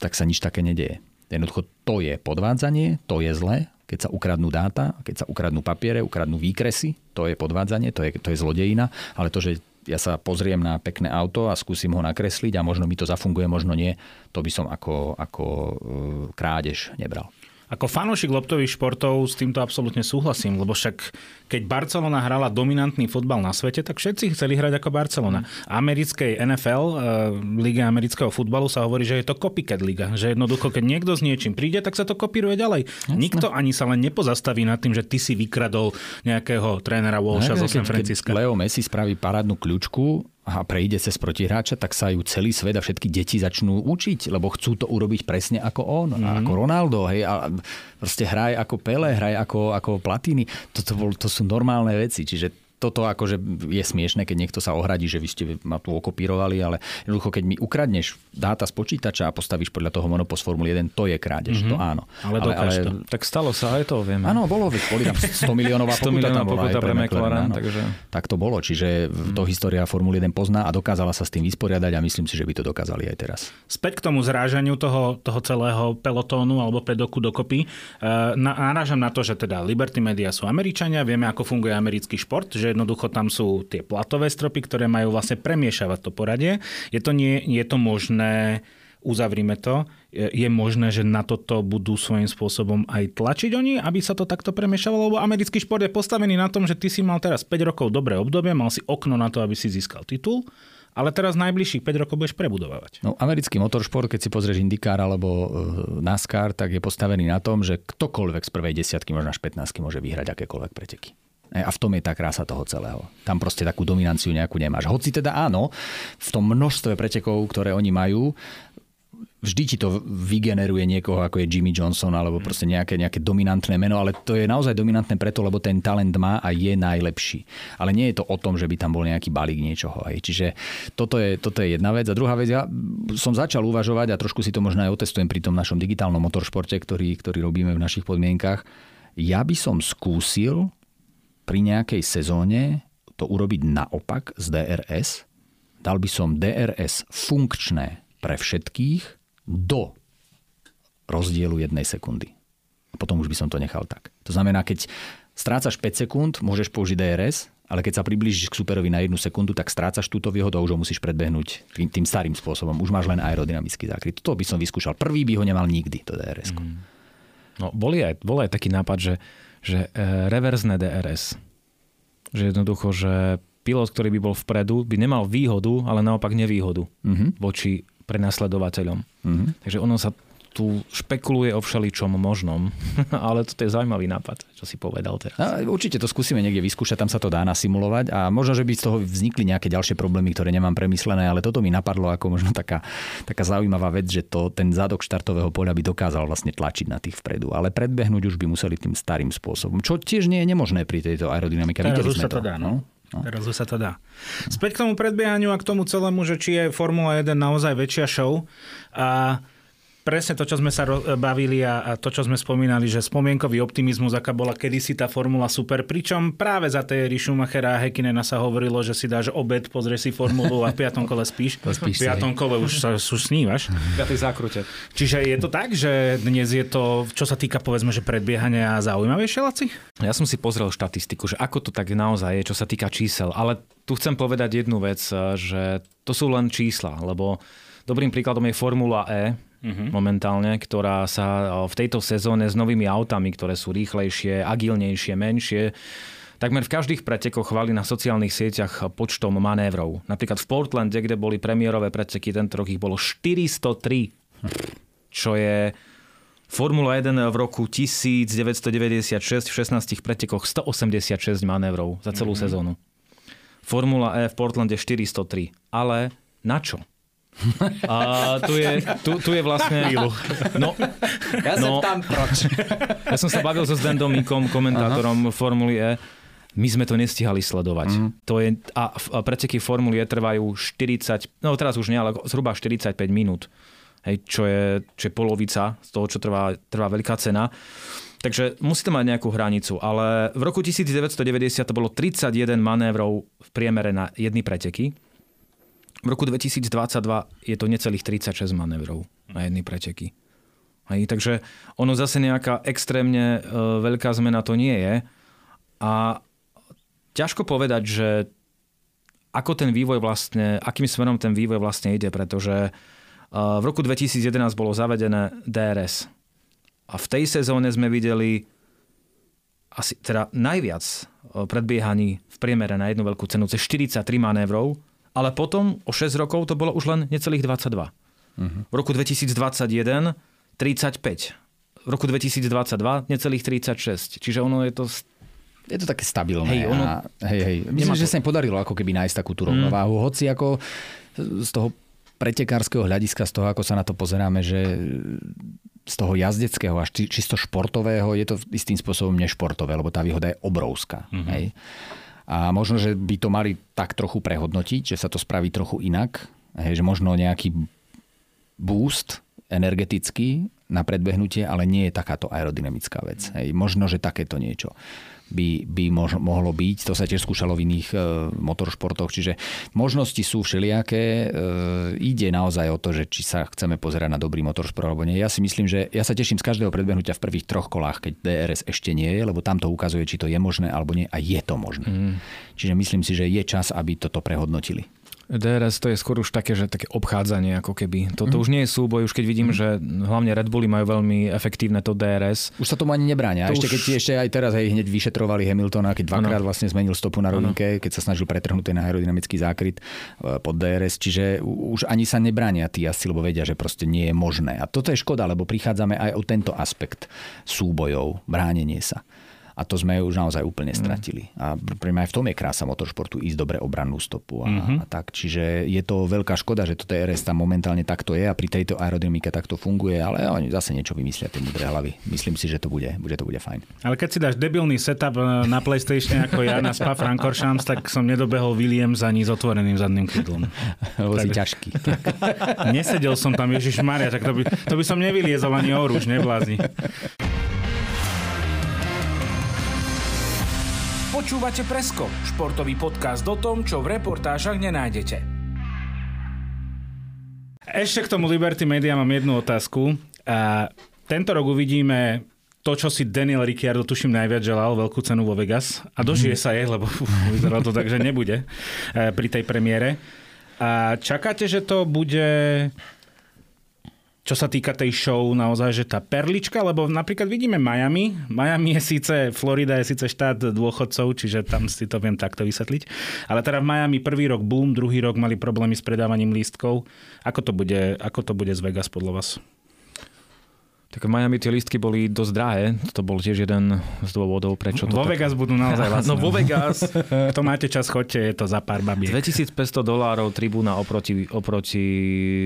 tak sa nič také nedeje. Jednoducho to je podvádzanie, to je zle, keď sa ukradnú dáta, keď sa ukradnú papiere, ukradnú výkresy, to je podvádzanie, to je, to je zlodejina, ale to, že ja sa pozriem na pekné auto a skúsim ho nakresliť a možno mi to zafunguje, možno nie, to by som ako, ako e, krádež nebral. Ako fanúšik loptových športov s týmto absolútne súhlasím, lebo však keď Barcelona hrala dominantný fotbal na svete, tak všetci chceli hrať ako Barcelona. Americkej NFL, eh, Liga amerického futbalu sa hovorí, že je to copycat liga. Že jednoducho, keď niekto s niečím príde, tak sa to kopíruje ďalej. Jasne. Nikto ani sa len nepozastaví nad tým, že ty si vykradol nejakého trénera Walsha zo San Francisca. Leo Messi spraví parádnu kľúčku, a prejde cez protihráča, tak sa ju celý svet a všetky deti začnú učiť, lebo chcú to urobiť presne ako on, mm. ako Ronaldo. Hej, a proste hraj ako Pele, hraj ako, ako Platini. Toto bol, to sú normálne veci. Čiže toto akože je smiešne, keď niekto sa ohradí, že vy ste ma tu okopírovali, ale jednoducho, keď mi ukradneš dáta z počítača a postavíš podľa toho monopost Formule 1, to je krádež, mm-hmm. to áno. Ale, ale, ale, to. Tak stalo sa, aj to vieme. Áno, bolo, boli tam 100 miliónová 100 pokuta, tam bola pokuta pre McLaren, takže... Tak to bolo, čiže mm. to história Formule 1 pozná a dokázala sa s tým vysporiadať a myslím si, že by to dokázali aj teraz. Späť k tomu zrážaniu toho, toho celého pelotónu alebo pedoku dokopy. Uh, narážam na to, že teda Liberty Media sú Američania, vieme, ako funguje americký šport, že jednoducho tam sú tie platové stropy, ktoré majú vlastne premiešavať to poradie. Je to, nie, je to možné uzavrime to, je možné, že na toto budú svojím spôsobom aj tlačiť oni, aby sa to takto premiešavalo, lebo americký šport je postavený na tom, že ty si mal teraz 5 rokov dobré obdobie, mal si okno na to, aby si získal titul, ale teraz najbližších 5 rokov budeš prebudovať. No, americký motoršport, keď si pozrieš IndyCar alebo e, NASCAR, tak je postavený na tom, že ktokoľvek z prvej desiatky, možno až 15 môže vyhrať akékoľvek preteky. A v tom je tá krása toho celého. Tam proste takú dominanciu nejakú nemáš. Hoci teda áno, v tom množstve pretekov, ktoré oni majú, vždy ti to vygeneruje niekoho, ako je Jimmy Johnson, alebo mm. proste nejaké, nejaké dominantné meno, ale to je naozaj dominantné preto, lebo ten talent má a je najlepší. Ale nie je to o tom, že by tam bol nejaký balík niečoho. Aj. Čiže toto je, toto je jedna vec. A druhá vec, ja som začal uvažovať a trošku si to možno aj otestujem pri tom našom digitálnom motoršporte, ktorý, ktorý robíme v našich podmienkach. Ja by som skúsil pri nejakej sezóne to urobiť naopak z DRS. Dal by som DRS funkčné pre všetkých do rozdielu jednej sekundy. A potom už by som to nechal tak. To znamená, keď strácaš 5 sekúnd, môžeš použiť DRS, ale keď sa priblížiš k superovi na jednu sekundu, tak strácaš túto výhodu a už ho musíš predbehnúť tým, tým starým spôsobom. Už máš len aerodynamický zákryt. To by som vyskúšal. Prvý by ho nemal nikdy, to DRS. Mm. No, boli aj, bol aj taký nápad, že že e, reverzné DRS. Že jednoducho, že pilot, ktorý by bol vpredu, by nemal výhodu, ale naopak nevýhodu uh-huh. voči prenasledovateľom. Uh-huh. Takže ono sa tu špekuluje o všeličom možnom, ale to je zaujímavý nápad, čo si povedal teraz. A určite to skúsime niekde vyskúšať, tam sa to dá nasimulovať a možno, že by z toho vznikli nejaké ďalšie problémy, ktoré nemám premyslené, ale toto mi napadlo ako možno taká, taká zaujímavá vec, že to, ten zadok štartového poľa by dokázal vlastne tlačiť na tých vpredu, ale predbehnúť už by museli tým starým spôsobom, čo tiež nie je nemožné pri tejto aerodynamike. Teraz už sa to dá, no. No. Teraz už sa to dá. Späť k tomu predbiehaniu a k tomu celému, že či je Formula 1 naozaj väčšia show. A presne to, čo sme sa bavili a, a to, čo sme spomínali, že spomienkový optimizmus, aká bola kedysi tá formula super, pričom práve za tej Schumachera a Hekinena sa hovorilo, že si dáš obed, pozrieš si formulu a v piatom kole spíš. spíš v piatom kole už sa už snívaš. V tej zákrute. Čiže je to tak, že dnes je to, čo sa týka povedzme, že predbiehania zaujímavejšie, Laci? Ja som si pozrel štatistiku, že ako to tak naozaj je, čo sa týka čísel, ale tu chcem povedať jednu vec, že to sú len čísla, lebo dobrým príkladom je Formula E, uh-huh. momentálne, ktorá sa v tejto sezóne s novými autami, ktoré sú rýchlejšie, agilnejšie, menšie, takmer v každých pretekoch chváli na sociálnych sieťach počtom manévrov. Napríklad v Portlande, kde boli premiérové preteky, tento rok ich bolo 403, čo je Formula 1 v roku 1996 v 16 pretekoch 186 manévrov za celú mm-hmm. sezónu. Formula E v Portlande 403. Ale na čo? A tu je, tu, tu je vlastne... No, ja sa no, tam proč. Ja som sa bavil so Zdendom Mikom, komentátorom Aha. Formuly E. My sme to nestihali sledovať. Mm. To je, a, a preteky Formuly E trvajú 40, no teraz už nie, ale zhruba 45 minút. Hej, čo, je, čo je polovica z toho, čo trvá, trvá veľká cena. Takže musí to mať nejakú hranicu, ale v roku 1990 to bolo 31 manévrov v priemere na jedny preteky v roku 2022 je to necelých 36 manévrov na jedny preteky. Hej, takže ono zase nejaká extrémne e, veľká zmena to nie je. A ťažko povedať, že ako ten vývoj vlastne, akým smerom ten vývoj vlastne ide, pretože e, v roku 2011 bolo zavedené DRS. A v tej sezóne sme videli asi teda najviac e, predbiehaní v priemere na jednu veľkú cenu, cez 43 manévrov ale potom o 6 rokov to bolo už len necelých 22. Uh-huh. V roku 2021 35. V roku 2022 necelých 36. Čiže ono je to je to také stabilné. Hej, ono... a, hej, hej. Myslím, to... že sa im podarilo ako keby nájsť takú tú rovnováhu. Mm. Hoci ako z toho pretekárskeho hľadiska, z toho, ako sa na to pozeráme, že z toho jazdeckého až čisto športového je to istým spôsobom nešportové, lebo tá výhoda je obrovská. Mm-hmm. Hej. A možno, že by to mali tak trochu prehodnotiť, že sa to spraví trochu inak. Hej, že možno nejaký boost energetický na predbehnutie, ale nie je takáto aerodynamická vec. Hej, možno, že takéto niečo by, by mož, mohlo byť. To sa tiež skúšalo v iných e, motoršportoch, čiže možnosti sú všelijaké. E, ide naozaj o to, že či sa chceme pozerať na dobrý motoršport alebo nie. Ja si myslím, že ja sa teším z každého predbehnutia v prvých troch kolách, keď DRS ešte nie je, lebo tam to ukazuje, či to je možné alebo nie a je to možné. Mm. Čiže myslím si, že je čas, aby toto prehodnotili. DRS to je skôr už také, že také obchádzanie ako keby. Toto mm. už nie je súboj, už keď vidím, mm. že hlavne Red Bulli majú veľmi efektívne to DRS. Už sa tomu ani nebráňa. To ešte už... keď ešte aj teraz hej, hneď vyšetrovali Hamiltona, keď dvakrát vlastne zmenil stopu na rovinke, keď sa snažil pretrhnúť ten aerodynamický zákryt e, pod DRS, čiže už ani sa nebránia tí asi, lebo vedia, že proste nie je možné. A toto je škoda, lebo prichádzame aj o tento aspekt súbojov, bránenie sa. A to sme už naozaj úplne mm. stratili. A pre mňa aj v tom je krása motoršportu ísť dobre obrannú stopu. A, mm-hmm. a tak. Čiže je to veľká škoda, že to TRS tam momentálne takto je a pri tejto aerodynamike takto funguje, ale oni zase niečo vymyslia tie mudré hlavy. Myslím si, že to bude, bude to bude fajn. Ale keď si dáš debilný setup e, na PlayStation ako ja na Spa Francorchamps, tak som nedobehol Williams ani s otvoreným zadným krídlom. Lebo si ťažký. Tak. Nesedel som tam, Ježiš Maria, tak to by, to by som nevyliezol ani o rúž, neblázni. Počúvate Presko, športový podcast o tom, čo v reportážach nenájdete. Ešte k tomu Liberty Media mám jednu otázku. A tento rok uvidíme to, čo si Daniel Ricciardo tuším najviac želal, veľkú cenu vo Vegas. A dožije sa jej, lebo vyzeralo to tak, že nebude e, pri tej premiére. A čakáte, že to bude čo sa týka tej show, naozaj, že tá perlička, lebo napríklad vidíme Miami. Miami je síce, Florida je síce štát dôchodcov, čiže tam si to viem takto vysvetliť. Ale teda v Miami prvý rok boom, druhý rok mali problémy s predávaním lístkov. Ako to bude, ako to bude z Vegas podľa vás? Tak v Miami tie lístky boli dosť drahé. To bol tiež jeden z dôvodov, prečo to... Vo tak... Vegas budú naozaj lacné. No vo Vegas. to máte čas, chodte, je to za pár babiek. 2500 dolárov tribúna oproti, oproti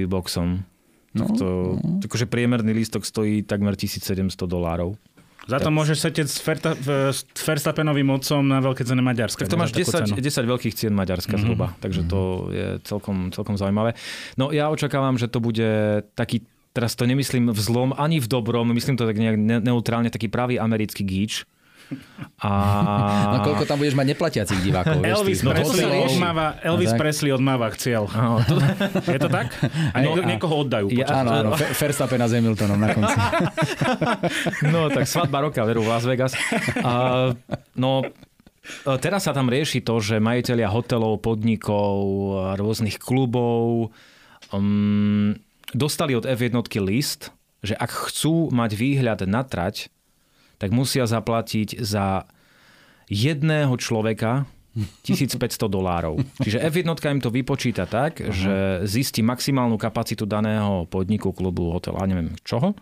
boxom. No, to, no. Akože priemerný lístok stojí takmer 1700 dolárov. Za to môžeš setieť s, Ferta, s Verstappenovým otcom na veľké cene Maďarska. Tak to máš 10, 10 veľkých cien Maďarska mm-hmm. zhruba, takže to je celkom, celkom zaujímavé. No ja očakávam, že to bude taký teraz to nemyslím v zlom ani v dobrom, myslím to tak nejak neutrálne, taký pravý americký gíč. A... No koľko tam budeš mať neplatiacich divákov? Elvis, vieš, Presley, no, odmáva, Elvis no, Presley odmáva cieľ. No, to... Je to tak? A no, a... niekoho oddajú. Ja, áno, áno, Verstappen a Hamiltonom na konci. no tak svadba roka, veru, Las Vegas. A, no, Teraz sa tam rieši to, že majiteľia hotelov, podnikov, rôznych klubov um, dostali od F1 list, že ak chcú mať výhľad na trať, tak musia zaplatiť za jedného človeka 1500 dolárov. Čiže F1 im to vypočíta tak, uh-huh. že zistí maximálnu kapacitu daného podniku, klubu, hotela, neviem čoho,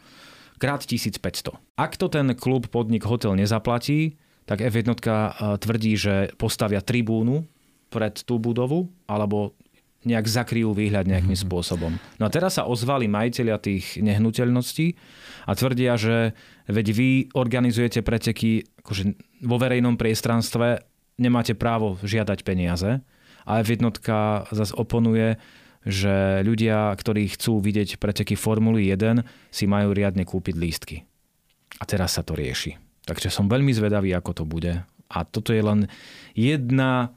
krát 1500. Ak to ten klub, podnik, hotel nezaplatí, tak F1 eh, tvrdí, že postavia tribúnu pred tú budovu, alebo nejak zakryjú výhľad nejakým mm-hmm. spôsobom. No a teraz sa ozvali majiteľia tých nehnuteľností a tvrdia, že veď vy organizujete preteky akože vo verejnom priestranstve, nemáte právo žiadať peniaze. A F1 zase oponuje, že ľudia, ktorí chcú vidieť preteky Formuly 1, si majú riadne kúpiť lístky. A teraz sa to rieši. Takže som veľmi zvedavý, ako to bude. A toto je len jedna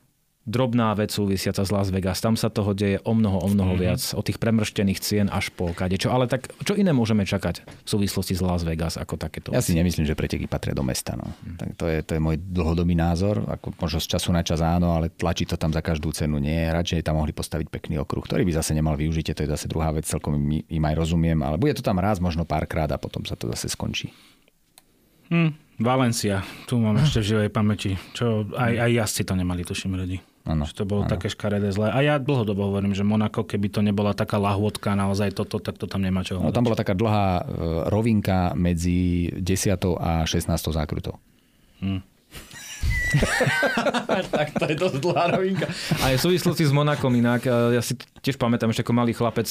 drobná vec súvisiaca z Las Vegas. Tam sa toho deje o mnoho, o mnoho mm-hmm. viac. O tých premrštených cien až po čo. Ale tak čo iné môžeme čakať v súvislosti s Las Vegas ako takéto? Ja si nemyslím, že preteky patria do mesta. No. Mm. Tak to, je, to je môj dlhodobý názor. Ako možno z času na čas áno, ale tlačí to tam za každú cenu nie. Radšej tam mohli postaviť pekný okruh, ktorý by zase nemal využitie. To je zase druhá vec, celkom im, im aj rozumiem. Ale bude to tam raz, možno párkrát a potom sa to zase skončí. Hmm, Valencia, tu mám ešte v živej pamäti. Čo aj, aj jazdci to nemali, tuším, radi. Ano, že to bolo ano. také škaredé zlé. A ja dlhodobo hovorím, že Monako, keby to nebola taká lahôdka naozaj toto, tak to tam nemá čo no, Tam bola taká dlhá e, rovinka medzi 10. a 16. zákrutou. Hmm. tak to je dosť dlhá rovinka. A je v súvislosti s Monakom inak, e, ja si tiež pamätám, že ako malý chlapec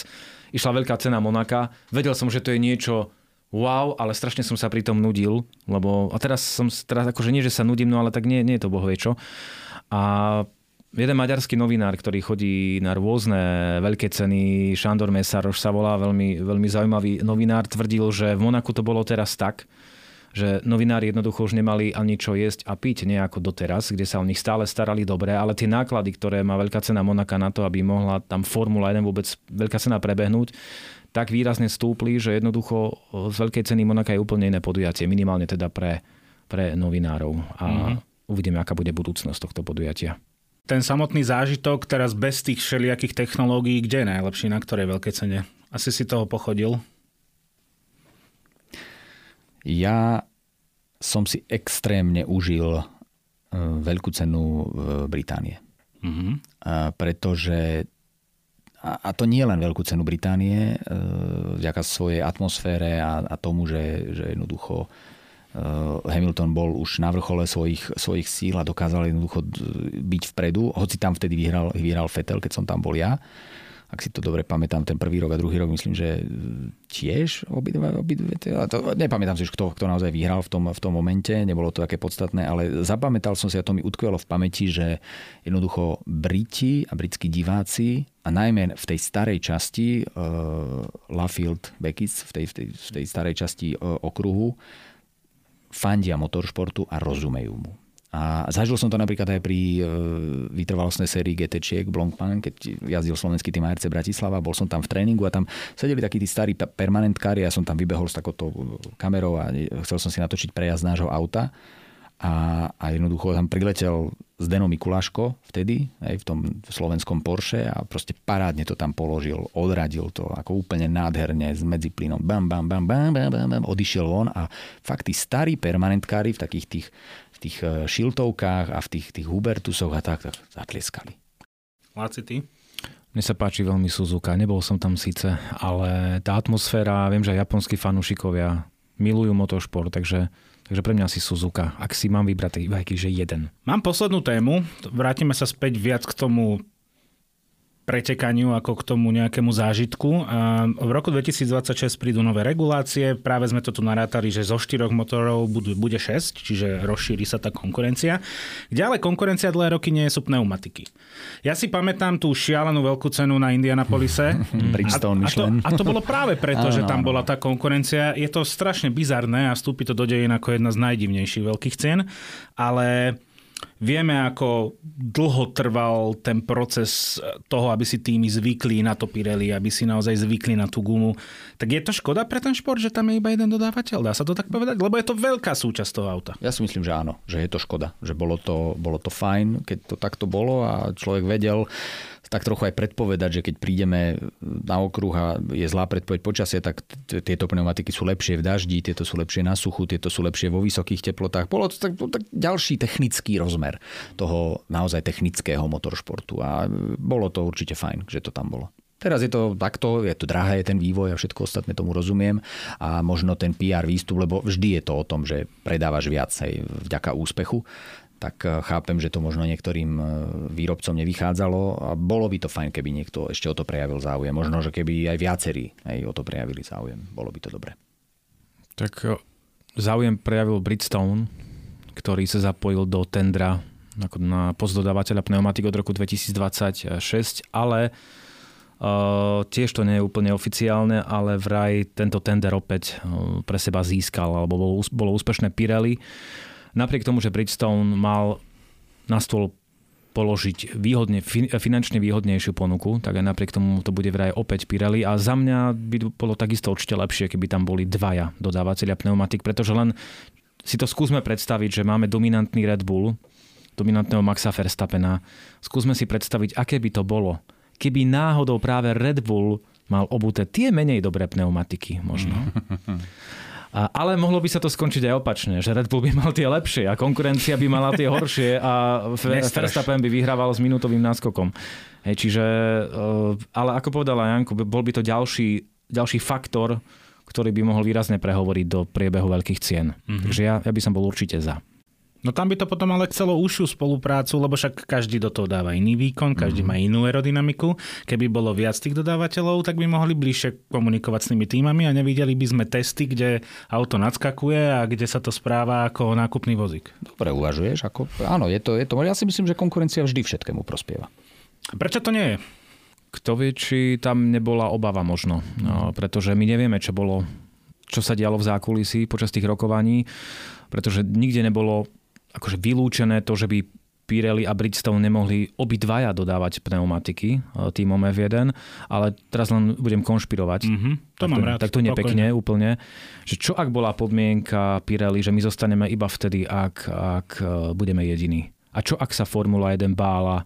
išla veľká cena Monaka. Vedel som, že to je niečo wow, ale strašne som sa pri tom nudil, lebo a teraz som, teraz akože nie, že sa nudím, no ale tak nie, nie je to bohvie čo. A jeden maďarský novinár, ktorý chodí na rôzne veľké ceny, Šandor Mesaroš sa volá, veľmi, veľmi zaujímavý novinár, tvrdil, že v Monaku to bolo teraz tak, že novinári jednoducho už nemali ani čo jesť a piť nejako doteraz, kde sa o nich stále starali dobre, ale tie náklady, ktoré má veľká cena Monaka na to, aby mohla tam Formula 1 vôbec veľká cena prebehnúť, tak výrazne stúpli, že jednoducho z veľkej ceny Monaka je úplne iné podujatie, minimálne teda pre, pre novinárov. A mm-hmm. uvidíme, aká bude budúcnosť tohto podujatia ten samotný zážitok teraz bez tých všelijakých technológií, kde je najlepší, na ktorej veľkej cene? Asi si toho pochodil? Ja som si extrémne užil e, veľkú cenu v Británie. Mm-hmm. A pretože a, to nie len veľkú cenu Británie, e, vďaka svojej atmosfére a, a tomu, že, že jednoducho Hamilton bol už na vrchole svojich, svojich síl a dokázal jednoducho byť vpredu, hoci tam vtedy vyhral, vyhral Fetel, keď som tam bol ja. Ak si to dobre pamätám, ten prvý rok a druhý rok, myslím, že tiež obidve, obidve to, nepamätám si už, kto, kto naozaj vyhral v tom, v tom momente, nebolo to také podstatné, ale zapamätal som si, a to mi utkvelo v pamäti, že jednoducho Briti a britskí diváci a najmä v tej starej časti uh, Lafield Beckis, v tej, v tej, v tej starej časti uh, okruhu, fandia motoršportu a rozumejú mu. A zažil som to napríklad aj pri e, vytrvalostnej sérii GT Blancpain, keď jazdil slovenský tým ARC Bratislava, bol som tam v tréningu a tam sedeli takí tí starí permanentkári, ja som tam vybehol s takouto kamerou a chcel som si natočiť prejazd nášho auta a, a jednoducho tam priletel Zdeno Mikuláško vtedy, aj v tom slovenskom Porsche a proste parádne to tam položil, odradil to ako úplne nádherne s medziplynom, bam, bam, bam, bam, bam, bam, bam, odišiel von a fakt tí starí permanentkári v takých tých, v tých e, šiltovkách a v tých, tých Hubertusoch a tak, tak zatlieskali. Láci, ty? Mne sa páči veľmi Suzuka, nebol som tam síce, ale tá atmosféra, viem, že aj japonskí fanúšikovia milujú motošport, takže Takže pre mňa asi Suzuka, ak si mám vybrať iba že jeden. Mám poslednú tému, vrátime sa späť viac k tomu pretekaniu ako k tomu nejakému zážitku. A v roku 2026 prídu nové regulácie, práve sme to tu narátali, že zo štyroch motorov bude 6, čiže rozšíri sa tá konkurencia. Kde ale konkurencia dlhé roky nie sú pneumatiky. Ja si pamätám tú šialenú veľkú cenu na Indianapolise. Bridgestone a, a, to, a to bolo práve preto, že tam bola tá konkurencia. Je to strašne bizarné a vstúpi to do dejín ako jedna z najdivnejších veľkých cien, ale Vieme, ako dlho trval ten proces toho, aby si týmy zvykli na to Pirelli, aby si naozaj zvykli na tú gumu. Tak je to škoda pre ten šport, že tam je iba jeden dodávateľ? Dá sa to tak povedať? Lebo je to veľká súčasť toho auta. Ja si myslím, že áno, že je to škoda. Že bolo to, bolo to fajn, keď to takto bolo a človek vedel, tak trochu aj predpovedať, že keď prídeme na okruh a je zlá predpoveď počasie, tak tieto pneumatiky sú lepšie v daždi, tieto sú lepšie na suchu, tieto sú lepšie vo vysokých teplotách. Bolo to tak, tak ďalší technický rozmer toho naozaj technického motoršportu a bolo to určite fajn, že to tam bolo. Teraz je to takto, je to drahé, ten vývoj a všetko ostatné tomu rozumiem a možno ten PR výstup, lebo vždy je to o tom, že predávaš viac aj vďaka úspechu tak eh, chápem, že to možno niektorým eh, výrobcom nevychádzalo a bolo by to fajn, keby niekto ešte o to prejavil záujem. Možno, že keby aj viacerí aj o to prejavili záujem. Bolo by to dobre. Tak eh, záujem prejavil Bridgestone, ktorý sa zapojil do tendra ako na postdodávateľa pneumatik od roku 2026, ale uh, tiež to nie je úplne oficiálne, ale vraj tento tender opäť pre seba získal, alebo bolo, bolo úspešné Pirelli. Napriek tomu, že Bridgestone mal na stôl položiť výhodne, finančne výhodnejšiu ponuku, tak aj napriek tomu to bude vraj opäť Pirelli a za mňa by bolo takisto určite lepšie, keby tam boli dvaja dodávateľia pneumatik, pretože len si to skúsme predstaviť, že máme dominantný Red Bull, dominantného Maxa Verstappena. Skúsme si predstaviť, aké by to bolo, keby náhodou práve Red Bull mal obuté tie menej dobré pneumatiky možno. A, ale mohlo by sa to skončiť aj opačne, že Red Bull by mal tie lepšie a konkurencia by mala tie horšie a Verstappen by vyhrával s minútovým náskokom. Hej, čiže, eh, ale ako povedala Janko, bol by to ďalší, ďalší faktor, ktorý by mohol výrazne prehovoriť do priebehu veľkých cien. Mm-hmm. Takže ja, ja by som bol určite za. No tam by to potom ale chcelo užšiu spoluprácu, lebo však každý do toho dáva iný výkon, každý mm. má inú aerodynamiku. Keby bolo viac tých dodávateľov, tak by mohli bližšie komunikovať s tými týmami a nevideli by sme testy, kde auto nadskakuje a kde sa to správa ako nákupný vozík. Dobre uvažuješ. Ako, áno, je to, je to, ja si myslím, že konkurencia vždy všetkému prospieva. Prečo to nie je? Kto vie, či tam nebola obava možno. No, pretože my nevieme, čo bolo čo sa dialo v zákulisí počas tých rokovaní, pretože nikde nebolo akože vylúčené to, že by Pirelli a Bridgestone nemohli obidvaja dodávať pneumatiky e, týmom F1, ale teraz len budem konšpirovať. Mm-hmm, to tak mám to, rád. Tak to nepekne spokojne. úplne. Že čo ak bola podmienka Pirelli, že my zostaneme iba vtedy, ak, ak e, budeme jediní? A čo ak sa Formula 1 bála,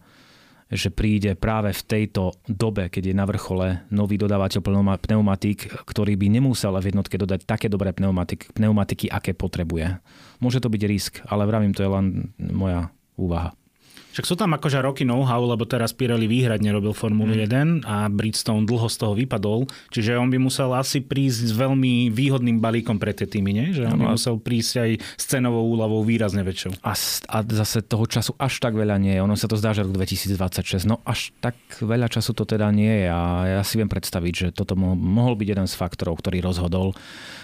že príde práve v tejto dobe, keď je na vrchole nový dodávateľ pneumatík, ktorý by nemusel v jednotke dodať také dobré pneumatiky, pneumatiky, aké potrebuje. Môže to byť risk, ale vravím, to je len moja úvaha. Však sú tam akože roky know-how, lebo teraz Pirelli výhradne robil Formulu mm. 1 a Bridgestone dlho z toho vypadol, čiže on by musel asi prísť s veľmi výhodným balíkom pre tie týmy, nie? Že on by musel prísť aj s cenovou úľavou výrazne väčšou. A, a zase toho času až tak veľa nie je. Ono sa to zdá, že rok 2026. No až tak veľa času to teda nie je a ja si viem predstaviť, že toto mohol byť jeden z faktorov, ktorý rozhodol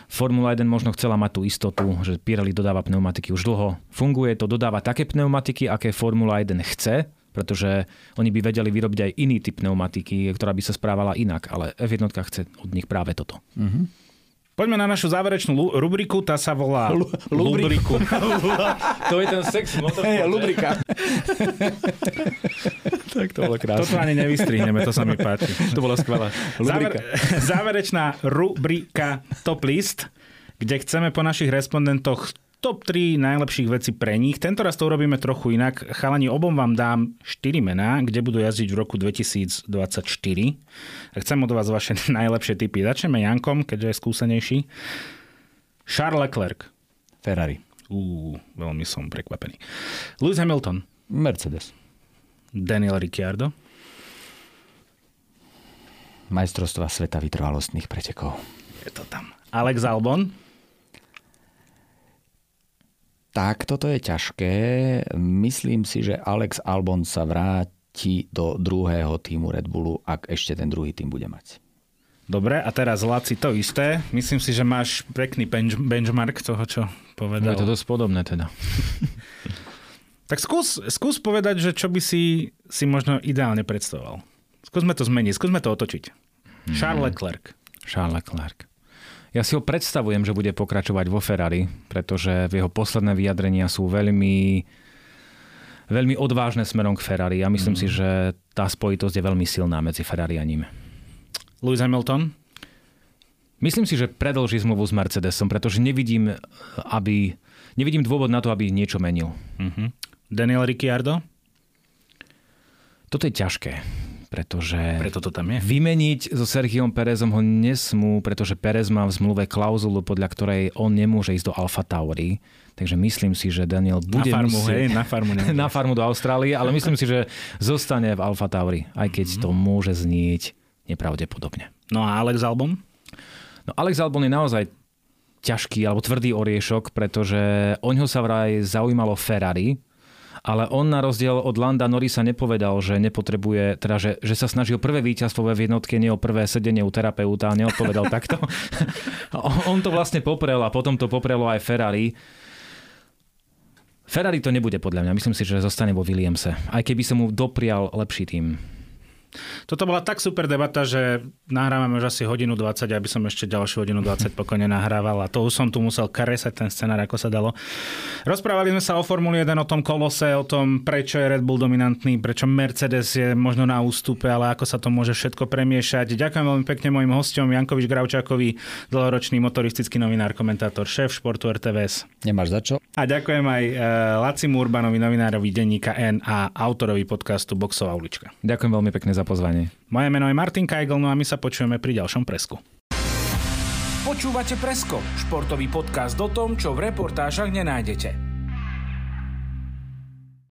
Formula 1 možno chcela mať tú istotu, že Pirelli dodáva pneumatiky už dlho. Funguje to, dodáva také pneumatiky, aké Formula 1 chce, pretože oni by vedeli vyrobiť aj iný typ pneumatiky, ktorá by sa správala inak, ale F1 chce od nich práve toto. Mm-hmm. Poďme na našu záverečnú rubriku, tá sa volá L- Lubriku. to je ten sex motor. Hey, lubrika. tak to bolo krásne. Toto ani nevystrihneme, to sa mi páči. To bolo skvelé. Záver, záverečná rubrika Top List, kde chceme po našich respondentoch top 3 najlepších vecí pre nich. Tento raz to urobíme trochu inak. Chalani, obom vám dám 4 mená, kde budú jazdiť v roku 2024. A chcem od vás vaše najlepšie typy. Začneme Jankom, keďže je skúsenejší. Charles Leclerc. Ferrari. Ú, veľmi som prekvapený. Lewis Hamilton. Mercedes. Daniel Ricciardo. Majstrovstva sveta vytrvalostných pretekov. Je to tam. Alex Albon. Tak, toto je ťažké. Myslím si, že Alex Albon sa vráti ti do druhého týmu Red Bullu, ak ešte ten druhý tým bude mať. Dobre, a teraz Laci to isté. Myslím si, že máš pekný bench, benchmark toho, čo povedal. Je to dosť podobné teda. tak skús, skús povedať, že čo by si, si možno ideálne predstavoval. Skúsme to zmeniť, skúsme to otočiť. Hmm. Charles Leclerc. Charles Leclerc. Ja si ho predstavujem, že bude pokračovať vo Ferrari, pretože v jeho posledné vyjadrenia sú veľmi veľmi odvážne smerom k Ferrari. Ja myslím mm. si, že tá spojitosť je veľmi silná medzi Ferrari a ním. Lewis Hamilton? Myslím si, že predlží zmluvu s Mercedesom, pretože nevidím, aby, nevidím dôvod na to, aby niečo menil. Uh-huh. Daniel Ricciardo? Toto je ťažké, pretože Preto to tam je. vymeniť so Sergiom Perezom ho nesmú, pretože Perez má v zmluve klauzulu, podľa ktorej on nemôže ísť do Alfa Tauri. Takže myslím si, že Daniel bude na farmu, musieť... hej, na farmu, na farmu do Austrálie, ale myslím si, že zostane v Alfa Tauri, aj keď uh-huh. to môže znieť nepravdepodobne. No a Alex Albon? No Alex Albon je naozaj ťažký alebo tvrdý oriešok, pretože o ňo sa vraj zaujímalo Ferrari, ale on na rozdiel od Landa Norisa nepovedal, že nepotrebuje, teda že, že sa snažil prvé víťazstvo v jednotke, nie o prvé sedenie u terapeuta, a neodpovedal takto. on to vlastne poprel a potom to poprelo aj Ferrari. Ferrari to nebude podľa mňa. Myslím si, že zostane vo Williamse. Aj keby som mu doprial lepší tým. Toto bola tak super debata, že nahrávame už asi hodinu 20, aby som ešte ďalšiu hodinu 20 pokojne nahrával a to už som tu musel kresať ten scenár, ako sa dalo. Rozprávali sme sa o Formuli 1, o tom kolose, o tom, prečo je Red Bull dominantný, prečo Mercedes je možno na ústupe, ale ako sa to môže všetko premiešať. Ďakujem veľmi pekne mojim hostom Jankovič Gravčákovi, dlhoročný motoristický novinár, komentátor, šéf športu RTVS. Nemáš za čo. A ďakujem aj uh, Lacimu Urbanovi, novinárovi denníka N a autorovi podcastu Boxová ulička. Ďakujem veľmi pekne za pozvanie. Moje meno je Martin Kajgl, no a my sa počujeme pri ďalšom presku. Počúvate Presko, športový podcast o tom, čo v reportážach nenájdete.